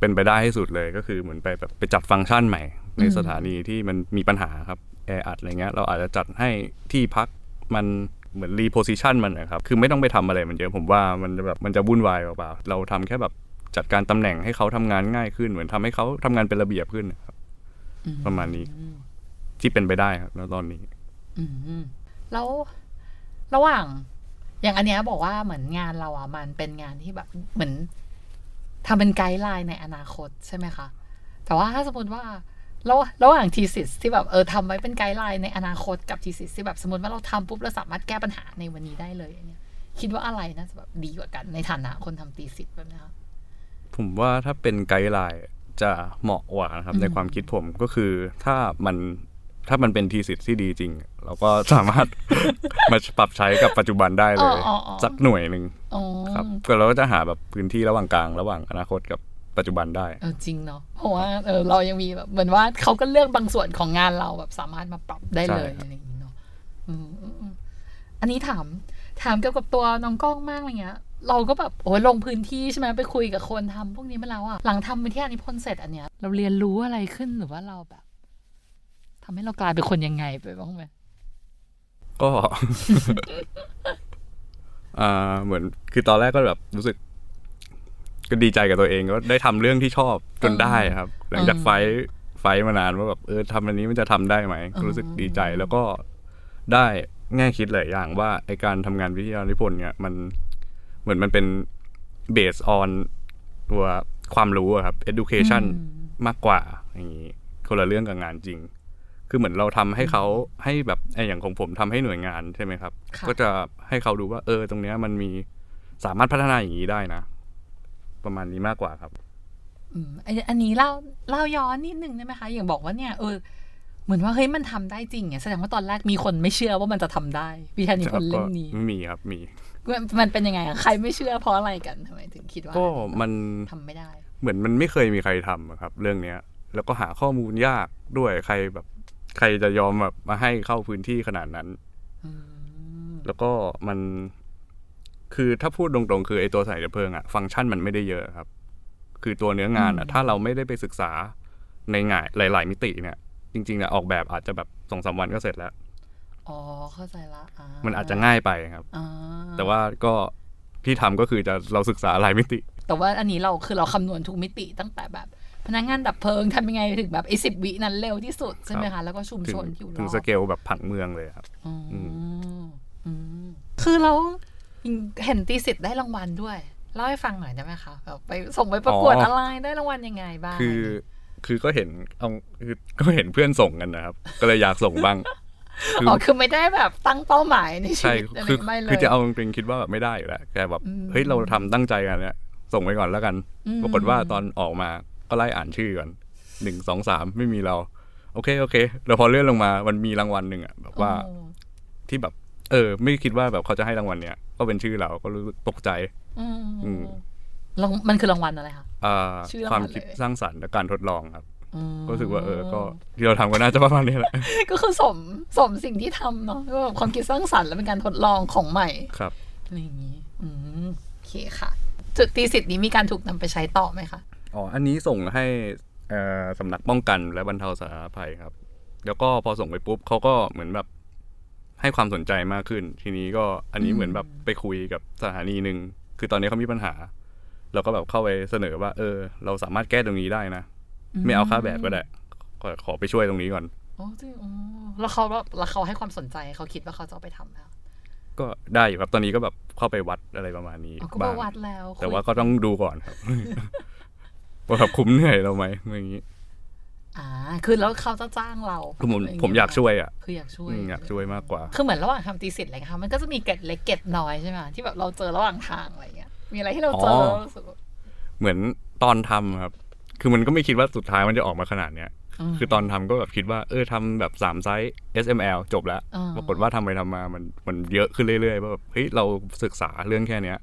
เป็นไปได้ที่สุดเลยก็คือเหมือนไปแบบไปจัดฟังก์ชันใหม่ ในอืมสถานีที่มันมีปัญหาครับแออัดอะไรเงี้ยเราอาจจะจัดให้ที่พักมันเหมือนรีโพซิชันมันนะครับ คือไม่ต้องไปทำอะไรมันเยอะ ผมว่ามันจะแบบมันจะวุ่นวายเปล่าๆเราทำแค่แบบจัดการตำแหน่งให้เขาทำงานง่ายขึ้น เหมือนทำให้เขาทำงานเป็นระเบียบขึ้นนะครับอืมประมาณนี้ ที่เป็นไปได้ครับณตอนนี้อืม แล้วระหว่าง อย่างอันเนี้ยบอกว่าเหมือนงานเราอะมันเป็นงานที่แบบเหมือนทำเป็นไกด์ไลน์ในอนาคตใช่ไหมคะ แต่ว่าถ้าสมมติว่าระหว่าระหว่างทีสิสที่แบบเออทำไว้เป็นไกด์ไลน์ในอนาคตกับทีสิสที่แบบสมมติว่าเราทำปุ๊บเราสามารถแก้ปัญหาในวันนี้ได้เลยเงี้ยคิดว่าอะไรน่าจะแบบดีกว่ากันในฐานะคนทำทีสิสแบบนี้คะผมว่าถ้าเป็นไกด์ไลน์จะเหมาะกว่านะครับในความคิดผมก็คือถ้ามัน ถ้ามันเป็นทีสิทธิ์ที่ดีจริง เราก็สามารถมาปรับใช้กับปัจจุบันได้เลยอ๋ออ๋อสักหน่วยหนึ่งอ๋อครับก็เราก็จะหาแบบพื้นที่ระหว่างกลางระหว่างอนาคตกับปัจจุบันได้เออจริงเนาะเพราะว่าเออเรายังมีแบบเหมือนว่าเขาก็เลือกบางส่วนของงานเราแบบสามารถมาปรับได้เลยใช่ครับอะไรอย่างนี้เนาะอืมอืมอืมอันนี้ถาม ถามเกี่ยวกับตัวน้องกล้องมากอะไรเงี้ย เราก็แบบโอ้ยลงพื้นที่ใช่ไหมไปคุยกับคนทำพวกนี้มาแล้วอะหลังทำวิทยานิพนธ์เสร็จอันเนี้ยเราเรียนรู้อะไรขึ้นหรือว่าเราแบบ ทำให้เรากลายเป็นคนยังไงไปบ้างไหมก็อ่าเหมือนคือตอนแรกก็แบบรู้สึก ก็ดีใจกับตัวเองก็ได้ทำเรื่องที่ชอบจนได้ครับ หลังจากไฟท์ไฟท์มานานว่าแบบเออทำอันนี้มันจะทำได้ไหมก็รู้สึกดีใจแล้วก็ได้แง่คิดหลายอย่างว่าไอการทำงานวิทยานิพนธ์เนี่ยมันเหมือนมันเป็น based on ตัวความรู้อะครับ education มากกว่าอย่างนี้คนละเรื่องกับงานจริง คือเหมือนเราทำให้เขาให้แบบไออย่างของผมทำให้หน่วยงานใช่ไหมครับค่ะก็จะให้เขาดูว่า เออ ตรงเนี้ยมันมีสามารถพัฒนาอย่างนี้ได้นะ ประมาณนี้มากกว่าครับอืมอันอันนี้เล่าเล่าย้อนนิดนึงได้ไหมคะ อย่างบอกว่าเนี่ยเออเหมือนว่าเฮ้ยมันทำได้จริงเนี่ยแสดงว่าตอนแรกมีคนไม่เชื่อว่ามันจะทำได้วิทยานิพนธ์เล่มนี้ก็มีครับมีมันมันเป็นยังไงอะใครไม่เชื่อเพราะอะไรกันทำไมถึงคิดว่าก็มันทำไม่ได้ เหมือนมันไม่เคยมีใครทำอะครับ เรื่องเนี้ย แล้วก็หาข้อมูลยากด้วยใครแบบ ใครจะยอมแบบมาให้เข้าพื้นที่ขนาดนั้นอืมแล้วก็มัน คือถ้าพูดตรงๆ คือไอตัวสายดับเพลิงอะฟังก์ชันมันไม่ได้เยอะครับ คือตัวเนื้องานอะถ้าเราไม่ได้ไปศึกษาในงานหลาย ๆ มิติเนี่ย จริงๆอะออกแบบอาจจะแบบสองสามวันก็เสร็จแล้ว อ๋อ เข้าใจละอ่ามันอาจจะง่ายไปครับอ่าแต่ว่าก็ที่ทำก็คือจะเราศึกษาหลายมิติ แต่ว่าอันนี้เราคือเราคำนวณทุกมิติตั้งแต่แบบ พนักงานดับเพลิงทำยังไงถึงแบบไอ้สิบวินั้นเร็วที่สุดใช่ไหมครัคะบแล้วก็ชุมถึชงนอยู่รถึงอบสเกลแบบผังเมืองเลยครับอืมอือืมคือเราเห็นตีสิทธิ์ได้รางวัลด้วยเล่าให้ฟังหน่อยได้ไหมคะแบบไปส่งไปประกวดอ๋อออะไรได้รางวัลยังไงบ้างคือคือก็เห็นเอาคือก็เห็นเพื่อนส่งกันนะครับ ก็เลยอยากส่งบ้างคืออ๋อคือไม่ได้แบบตั้งเป้าหมายในชีใช่วิตอะไรคือไม่เลยคือจะเอาจริงๆคิดว่าแบบไม่ได้อยู่แล้วแกแบบอืมเฮ้ยเราทำตั้งใจกันเนี่ยส่งไปก่อนแล้วกันอืมปรากฏว่าตอนออกมา ก็ไล่อ่านชื่อก่อนหนึ่งสองสามไม่มีเรา โอเคโอเคแล้วพอเลื่อนลงมามันมีรางวัลหนึ่งอะแบบว่าอ๋อที่แบบ เออ ไม่คิดว่าแบบเขาจะให้รางวัลเนี้ยก็เป็นชื่อเราก็รู้สึกตกใจ อืมอืมรางมันคือรางวัลอะไรคะอ่าชื่อรางวัลความคิดเลยสร้างสรรค์และการทดลองครับอืมก็รู้สึกว่าเออ ก็ที่เราทำก็น่าจะประมาณนี้แหละ ก็คือสมสมสิ่งที่ทำเนาะก็แบบความคิดสร้างสรรค์และเป็นการทดลองของใหม่ครับอะไรอย่างนี้ อืมโอเคค่ะจุดตีสิทธิ์นี้มีการถูกนำไปใช้ต่อไหมคะ อ๋อ อันนี้ส่งให้เอ่อสำนักป้องกันและบรรเทาสาธารณภัยครับ แล้วก็พอส่งไปปุ๊บเขาก็เหมือนแบบให้ความสนใจมากขึ้น ทีนี้ก็อันนี้เหมือนแบบไปคุยกับสถานีหนึ่งคือตอนนี้เขามีปัญหา เราก็แบบเข้าไปเสนอว่า เออ เราสามารถแก้ตรงนี้ได้นะ ไม่เอาค่าแบบก็ได้ขอขอไปช่วยตรงนี้ก่อนโอ้จริงอ๋อแล้วเขาแล้วเขาให้ความสนใจเขาคิดว่าเขาจะเอาไปทำแล้วก็ได้อยู่ครับตอนนี้ก็แบบเข้าไปวัดอะไรประมาณนี้อ๋อก็บ้ามางวัดแล้วแต่ว่าคุยก็ต้องดูก่อนครับ ว่าแบบคุ้มเหนื่อยเราไหมอย่างนี้อ่า คือแล้วเขาจะจ้างเราคือผมะไรงผมอยากช่วยอะ คืออยากช่วยอืมอยากช่วยมากกว่า คือเหมือนระหว่างทำตีสิทธิ์อะไรเงี้ยค่ะมันก็จะมีเกร็ดเล็กเกร็ดน้อยใช่ไหมที่แบบเราเจอระหว่างทางอะไรเงี้ย มีอะไรที่เราเจออแล้วรู้สึกว่าเหมือนตอนทำครับ คือมันก็ไม่คิดว่าสุดท้ายมันจะออกมาขนาดเนี้ยมคือตอนทำก็แบบคิดว่า เออทำแบบสามไซส์ SML จบแล้วอ่าปรากฏว่าทำไปทำมามันมันเยอะขึ้นเรื่อยๆว่าแบบเฮ้ยเราศึกษาเรื่องแค่เนี้ย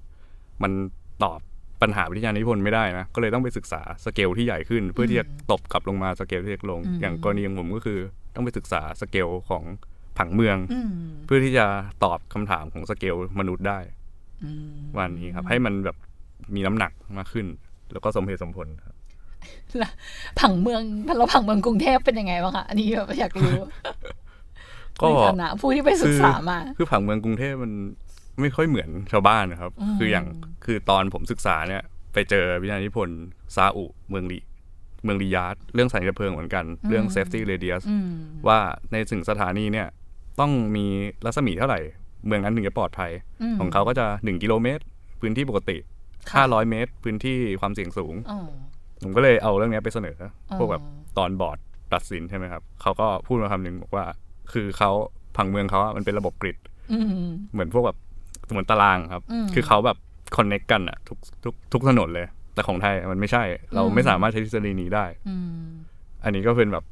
มันตอบ ปัญหาวิทยานิพนธ์ไม่ได้นะ ก็เลยต้องไปศึกษาสเกลที่ใหญ่ขึ้น เพื่อที่จะตบกลับลงมาสเกลที่เล็กลง อย่างกรณีของผมก็คือต้องไปศึกษาสเกลของผังเมืองอืมเพื่อที่จะตอบคำถามของสเกลมนุษย์ได้อืมวันนี้ครับ ให้มันแบบมีน้ำหนักมากขึ้น แล้วก็สมเหตุสมผลครับแล้วผังเมืองเราผังเมืองกรุงเทพเป็นยังไงบ้างคะอันนี้แบบอยากรู้ก็ในฐานะผู้ที่ไปศึกษามา คือผังเมืองกรุงเทพมัน ไม่ค่อยเหมือนชาวบ้านนะครับอืมคืออย่างคือตอนผมศึกษาเนี่ยไปเจอวิทยานิพนธ์ซาอุเมืองลีเมืองลียาร์ดเรื่องสายระเพลิงเหมือนกัน เรื่อง safety radius อืมว่าในถึงสถานีเนี่ยต้องมีรัศมีเท่าไหร่ เมืองนั้นถึงจะปลอดภัยมของเขาก็จะ 1 กิโลเมตร พื้นที่ปกติค่ะ500 เมตร พื้นที่ความเสี่ยงสูงอ๋อผมก็เลยเอาเรื่องเนี้ยไปเสนอออพวกแบบตอนบอร์ดตัดสินใช่ไหมครับเขาก็พูดมาคำหนึ่งบอกว่า คือเขาผังเมืองเขาอะมันเป็นระบบกริดอืมเหมือนพวกแบบ เหมือนตารางครับอืมคือเขาแบบคอนเน็กกันอะทุกทุกทุกถนนเลย แต่ของไทยมันไม่ใช่ เราอืมไม่สามารถใช้ทฤษฎีนี้ได้อืมอันนี้ก็เป็นแบบ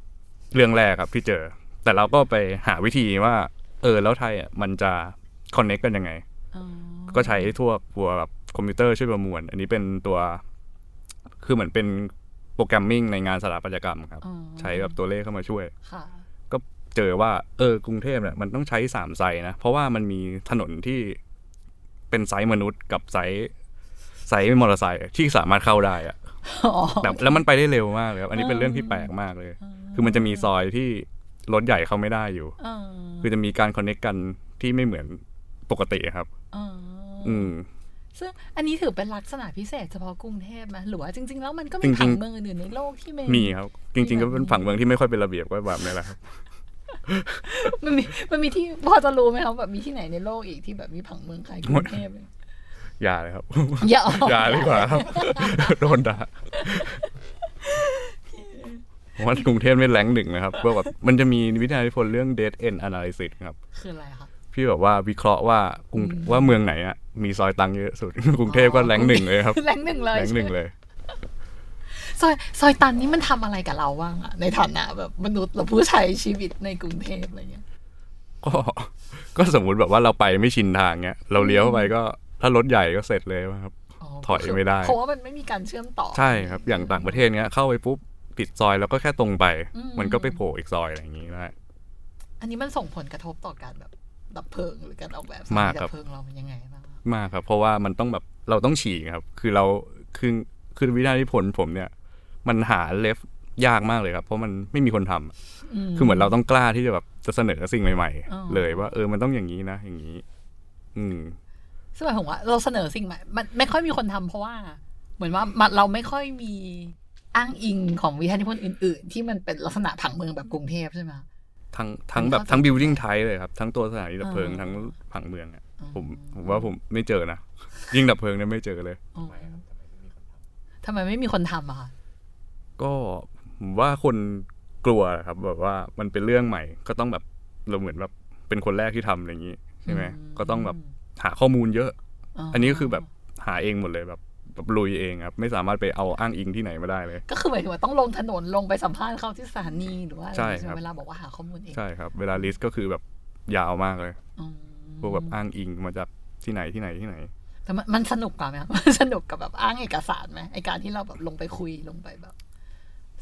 เรื่องแรกครับที่เจอ แต่เราก็ไปหาวิธีว่า เออแล้วไทยอะมันจะ connect กันยังไงอ๋อก็ใช้ทั่วตัวแบบคอมพิวเตอร์ช่วยประมวล อันนี้เป็นตัว คือเหมือนเป็น programming ในงานสถาปัตยกรรมครับอ๋อใช้แบบตัวเลขเข้ามาช่วยค่ะก็เจอว่า เออกรุงเทพเนี่ยมันต้องใช้สามไซส์นะ เพราะว่ามันมีถนนที่ เป็นไซส์มนุษย์กับไซส์ไซส์มอเตอร์ไซค์ที่สามารถเข้าได้อะอ๋อแบบแล้วมันไปได้เร็วมากเลยครับอันนี้เป็นเรื่องที่แปลกมากเลย คือมันจะมีซอยที่รถใหญ่เข้าไม่ได้อยู่อ๋อคือจะมีการคอนเน็กกันที่ไม่เหมือนปกติครับอ๋ออืมซึ่งอันนี้ถือเป็นลักษณะพิเศษเฉพาะกรุงเทพไหมหรือว่าจริง ๆ แล้วมันก็จริมีงๆผังเมืองอื่นๆในโลกที่ไม่มีครับ จริง ๆ ก็เป็นฝั่งเมืองที่ไม่ค่อยเป็นระเบียบก็แบบนี้แหละครับ มันมีมันมีที่พอจะรู้ไหมครับแบบมีที่ไหนในโลกอีกที่แบบมีผังเมืองคล้ายกรุงเทพเลยอย่าเลยครับ อย่าอย่าดีกว่าครับ โดนด่าผมว่ากรุงเทพไม่แรงหนึ่งนะครับเพราะแบบมันจะมีวิทยานิพนธ์เรื่อง dead end analysis ครับ คืออะไรคะพี่แบบว่าวิเคราะห์ว่ากรุงว่าเมืองไหนอะมีซอยตังค์เยอะสุด กรุงเทพก็แรงหนึ่งเลยครับแรงหนึ่งเลยแรงหนึ่งเลย ซอยซอยตันนี่มันทำอะไรกับเราบ้างอะในฐานะแบบมนุษย์เราผู้ใช้ชีวิตในกรุงเทพอะไรเงี้ยก็ก็สมมุติแบบว่าเราไปไม่ชินทางเงี้ย เราเลี้ยวเข้าไปก็ถ้ารถใหญ่ก็เสร็จเลยครับ ถอยไม่ได้เพราะว่ามันไม่มีการเชื่อมต่อ ใช่ครับ อย่างต่างประเทศเงี้ยเข้าไปปุ๊บปิดซอยแล้วก็แค่ตรงไปอืมมันก็ไปโผล่อีกซอยอะไรอย่างงี้ได้อันนี้มันส่งผลกระทบต่อการแบบดับเพลิงหรือการออกแบบมากสถนครับดับเพลิงเรามันยังไงบ้างมากครับ เพราะว่ามันต้องแบบเราต้องฉีกครับ คือเราคือคือวิทยานิพนธ์ผมเนี่ย มันหาเลฟยากมากเลยครับ เพราะมันไม่มีคนทำคือเหมือนเราต้องกล้าที่จะแบบจะเสนอสิ่งใหม่อ๋อๆเลยว่า เออมันต้องอย่างนี้นะ อย่างนี้ อืมซึ่งหมายถึงว่า เราเสนอสิ่งใหม่ มันไม่ค่อยมีคนทำเพราะว่า เหมือนว่ามันเราไม่ค่อยมีอ้างอิงของวิทยานิพนธ์อื่น ๆ ที่มันเป็นลักษณะผังเมืองแบบกรุงเทพใช่ไหมทั้งทั้งมันแบบเข้าใจทั้ง building type เลยครับ ทั้งตัวสถานีดับเพลิงอ่าทั้งผังเมืองอะอ่าผมผมว่าผมไม่เจอนะยิ่งดับเพลิงเนี่ยไม่เจอเลยอ๋อทำไมไม่มีคนทำอะคะ ก็ผมว่าคนกลัวครับ แบบว่ามันเป็นเรื่องใหม่ ก็ต้องแบบเราเหมือนแบบเป็นคนแรกที่ทำอะไรอย่างนี้ใช่ไหมก็ต้องแบบหาข้อมูลเยอะ อันนี้ก็คือแบบหาเองหมดเลยแบบแบบลุยเองครับ ไม่สามารถไปเอาอ้างอิงที่ไหนมาได้เลย ก็คือหมายถึงว่าต้องลงถนนลงไปสัมภาษณ์เขาที่สถานีหรือว่าอะไรใช่ใช่ไหครัมบเวลาบอกว่าหาข้อมูลเองใช่ครับเวลาลิสต์ก็คือแบบยาวมากเลยอืมพวกแบบอ้างอิงมาจากที่ไหนที่ไหนที่ไหน แต่มันมันสนุกกว่าไหมครับมันสนุกกับแบบอ้างเอกสารไหมไอการที่เราแบบลงไปคุยลงไปแบบ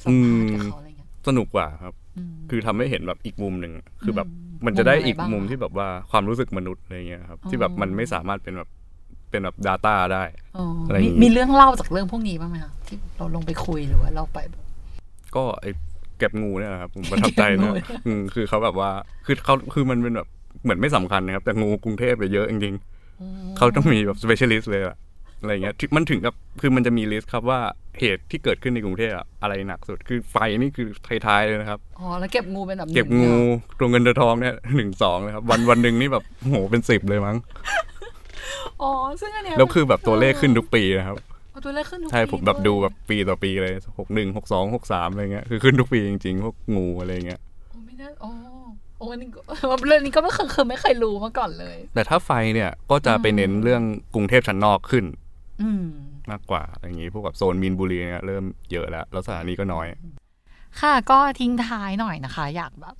สัมภาษณ์กับเขาอะไรเงี้ยสนุกกว่าครับอืมคือทำให้เห็นแบบอีกมุมหนึ่งคือแบบอืมมันจะได้มุมอะไรอีกบ้างมุมอะที่แบบว่าความรู้สึกมนุษย์อะไรเงี้ยครับ ที่แบบมันไม่สามารถเป็นแบบเป็นแบบ Data ได้อ๋ออะไรอย่างมีงี้มีเรื่องเล่าจากเรื่องพวกนี้บ้างไหมคะที่เราลงไปคุยหรือว่าเราไปแบบก็ไอ้เก็บงูเนี่ยแหละครับผมประทับใจเก็บงูนะอืมคือเขาแบบว่าคือเขาคือมันเป็นแบบเหมือนไม่สำคัญนะครับ แต่งูกรุงเทพเนี่ยเยอะจริงๆเขาต้องมีแบบ specialist เลยอะ อะไรเงี้ยที่มันถึงกับคือมันจะมีลิสต์ครับว่าเหตุที่เกิดขึ้นในกรุงเทพอะอะไรหนักสุด คือไฟนี่คือท้ายๆเลยนะครับอ๋อแล้วเก็บงูเป็นแบบเก็บงูตัวเงินตัวทองเนี่ยหนึ่งสองเลยครับวันวันหนึ่งนี่แบบโหเป็นสิบเลยมั้งอ๋อซึ่งอันเนี้ยแล้วคือแบบตัวเลขขึ้นทุกปีนะครับเอาตัวเลขขึ้นทุกใช่ปีผมแบบวยดูแบบปีต่อปีเลยหกหนึ่งหกสองหกสามอะไรเงี้ยคือขึ้นทุกปีจริงๆพวกงูอะไรเงี้ยโอ้ไม่น่าอ๋อโอ้อันนี้ก็เรื่องนี้ก็ไม่เคยเคยไม่เคยรู้มาก่อนเลย แต่ถ้าไฟเนี่ยก็จะไปเน้นเรื่องกรุงเทพชั้นนอกขึ้นอื มมากกว่าอะไรอย่างงี้พวกแบบโซนมีนบุรีเนี่ยเริ่มเยอะแล้ว แล้วสถานีก็น้อย ค่ะก็ทิ้งท้ายหน่อยนะคะ อยากแบบ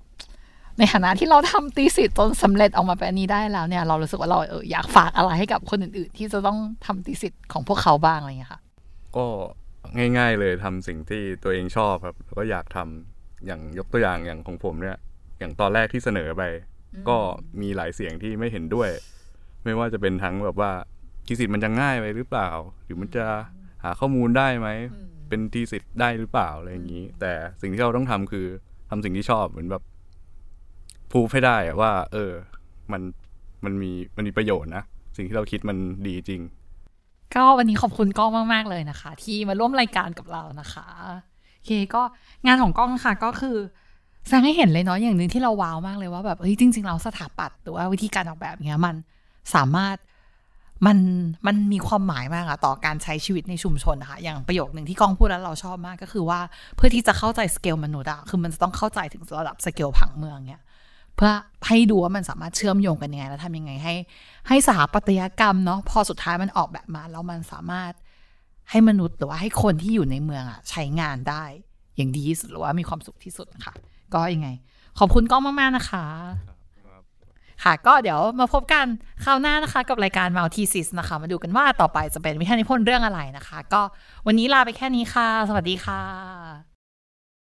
ในฐานะที่เราทำตีสิทธ์จนสำเร็จออกมาเป็นอันนี้ได้แล้วเนี่ย เรารู้สึกว่าเราเอออยากฝากอะไรให้กับคนอื่น ๆ ที่จะต้องทำตีสิทธ์ของพวกเขาบ้างอะไรอย่างเงี้ยค่ะ ก็ง่าย ๆ เลยทำสิ่งที่ตัวเองชอบครับแล้วก็อยากทำอย่างยกตัวอย่างอย่างของผมเนี่ย อย่างตอนแรกที่เสนอไป ก็มีหลายเสียงที่ไม่เห็นด้วย ไม่ว่าจะเป็นทั้งแบบว่า ทีสิทธิ์มันจะง่ายไปหรือเปล่า หรือมันจะหาข้อมูลได้ไหมเป็นทีสิทธิ์ได้หรือเปล่าอะไรอย่างนี้ แต่สิ่งที่เราต้องทำคือทำสิ่งที่ชอบเหมือนแบบพูดให้ได้อะว่า เออ มันมันมีมันมีประโยชน์นะสิ่งที่เราคิดมันดีจริง ก็วันนี้ขอบคุณก้องมาก ๆ เลยนะคะ ที่มาร่วมรายการกับเรานะคะโอเคก็งานของก้องค่ะก็คือแสดงให้เห็นเลยเนาะอย่างหนึ่งที่เราว้าวมากเลยว่าแบบเฮ้ยจริง ๆ เราสถาปัตย์หรือว่าวิธีการออกแบบเนี้ยมันสามารถ มันมันมีความหมายมากอะต่อการใช้ชีวิตในชุมชนนะคะอย่างประโยคหนึ่งที่กองพูดแล้วเราชอบมากก็คือว่าเพื่อที่จะเข้าใจสเกลมนุษย์อะคือมันจะต้องเข้าใจถึงระดับสเกลผังเมืองเนี่ยเพื่อให้ดูว่ามันสามารถเชื่อมโยงกันยังไง แล้วทำยังไงให้ ให้สถาปัตยกรรมเนาะพอสุดท้ายมันออกแบบมาแล้วมันสามารถให้มนุษย์หรือว่าให้คนที่อยู่ในเมืองอะใช้งานได้ อย่างดีที่สุดหรือว่ามีความสุขที่สุดนะคะก็ยังไง ขอบคุณก้องมากๆนะคะ ค่ะ ก็เดี๋ยวมาพบกันคราวหน้านะคะ กับรายการ Multisis นะคะ มาดูกันว่าต่อไปจะเป็นวิทยานิพนธ์เรื่องอะไรนะคะ ก็วันนี้ลาไปแค่นี้ค่ะ สวัสดีค่ะ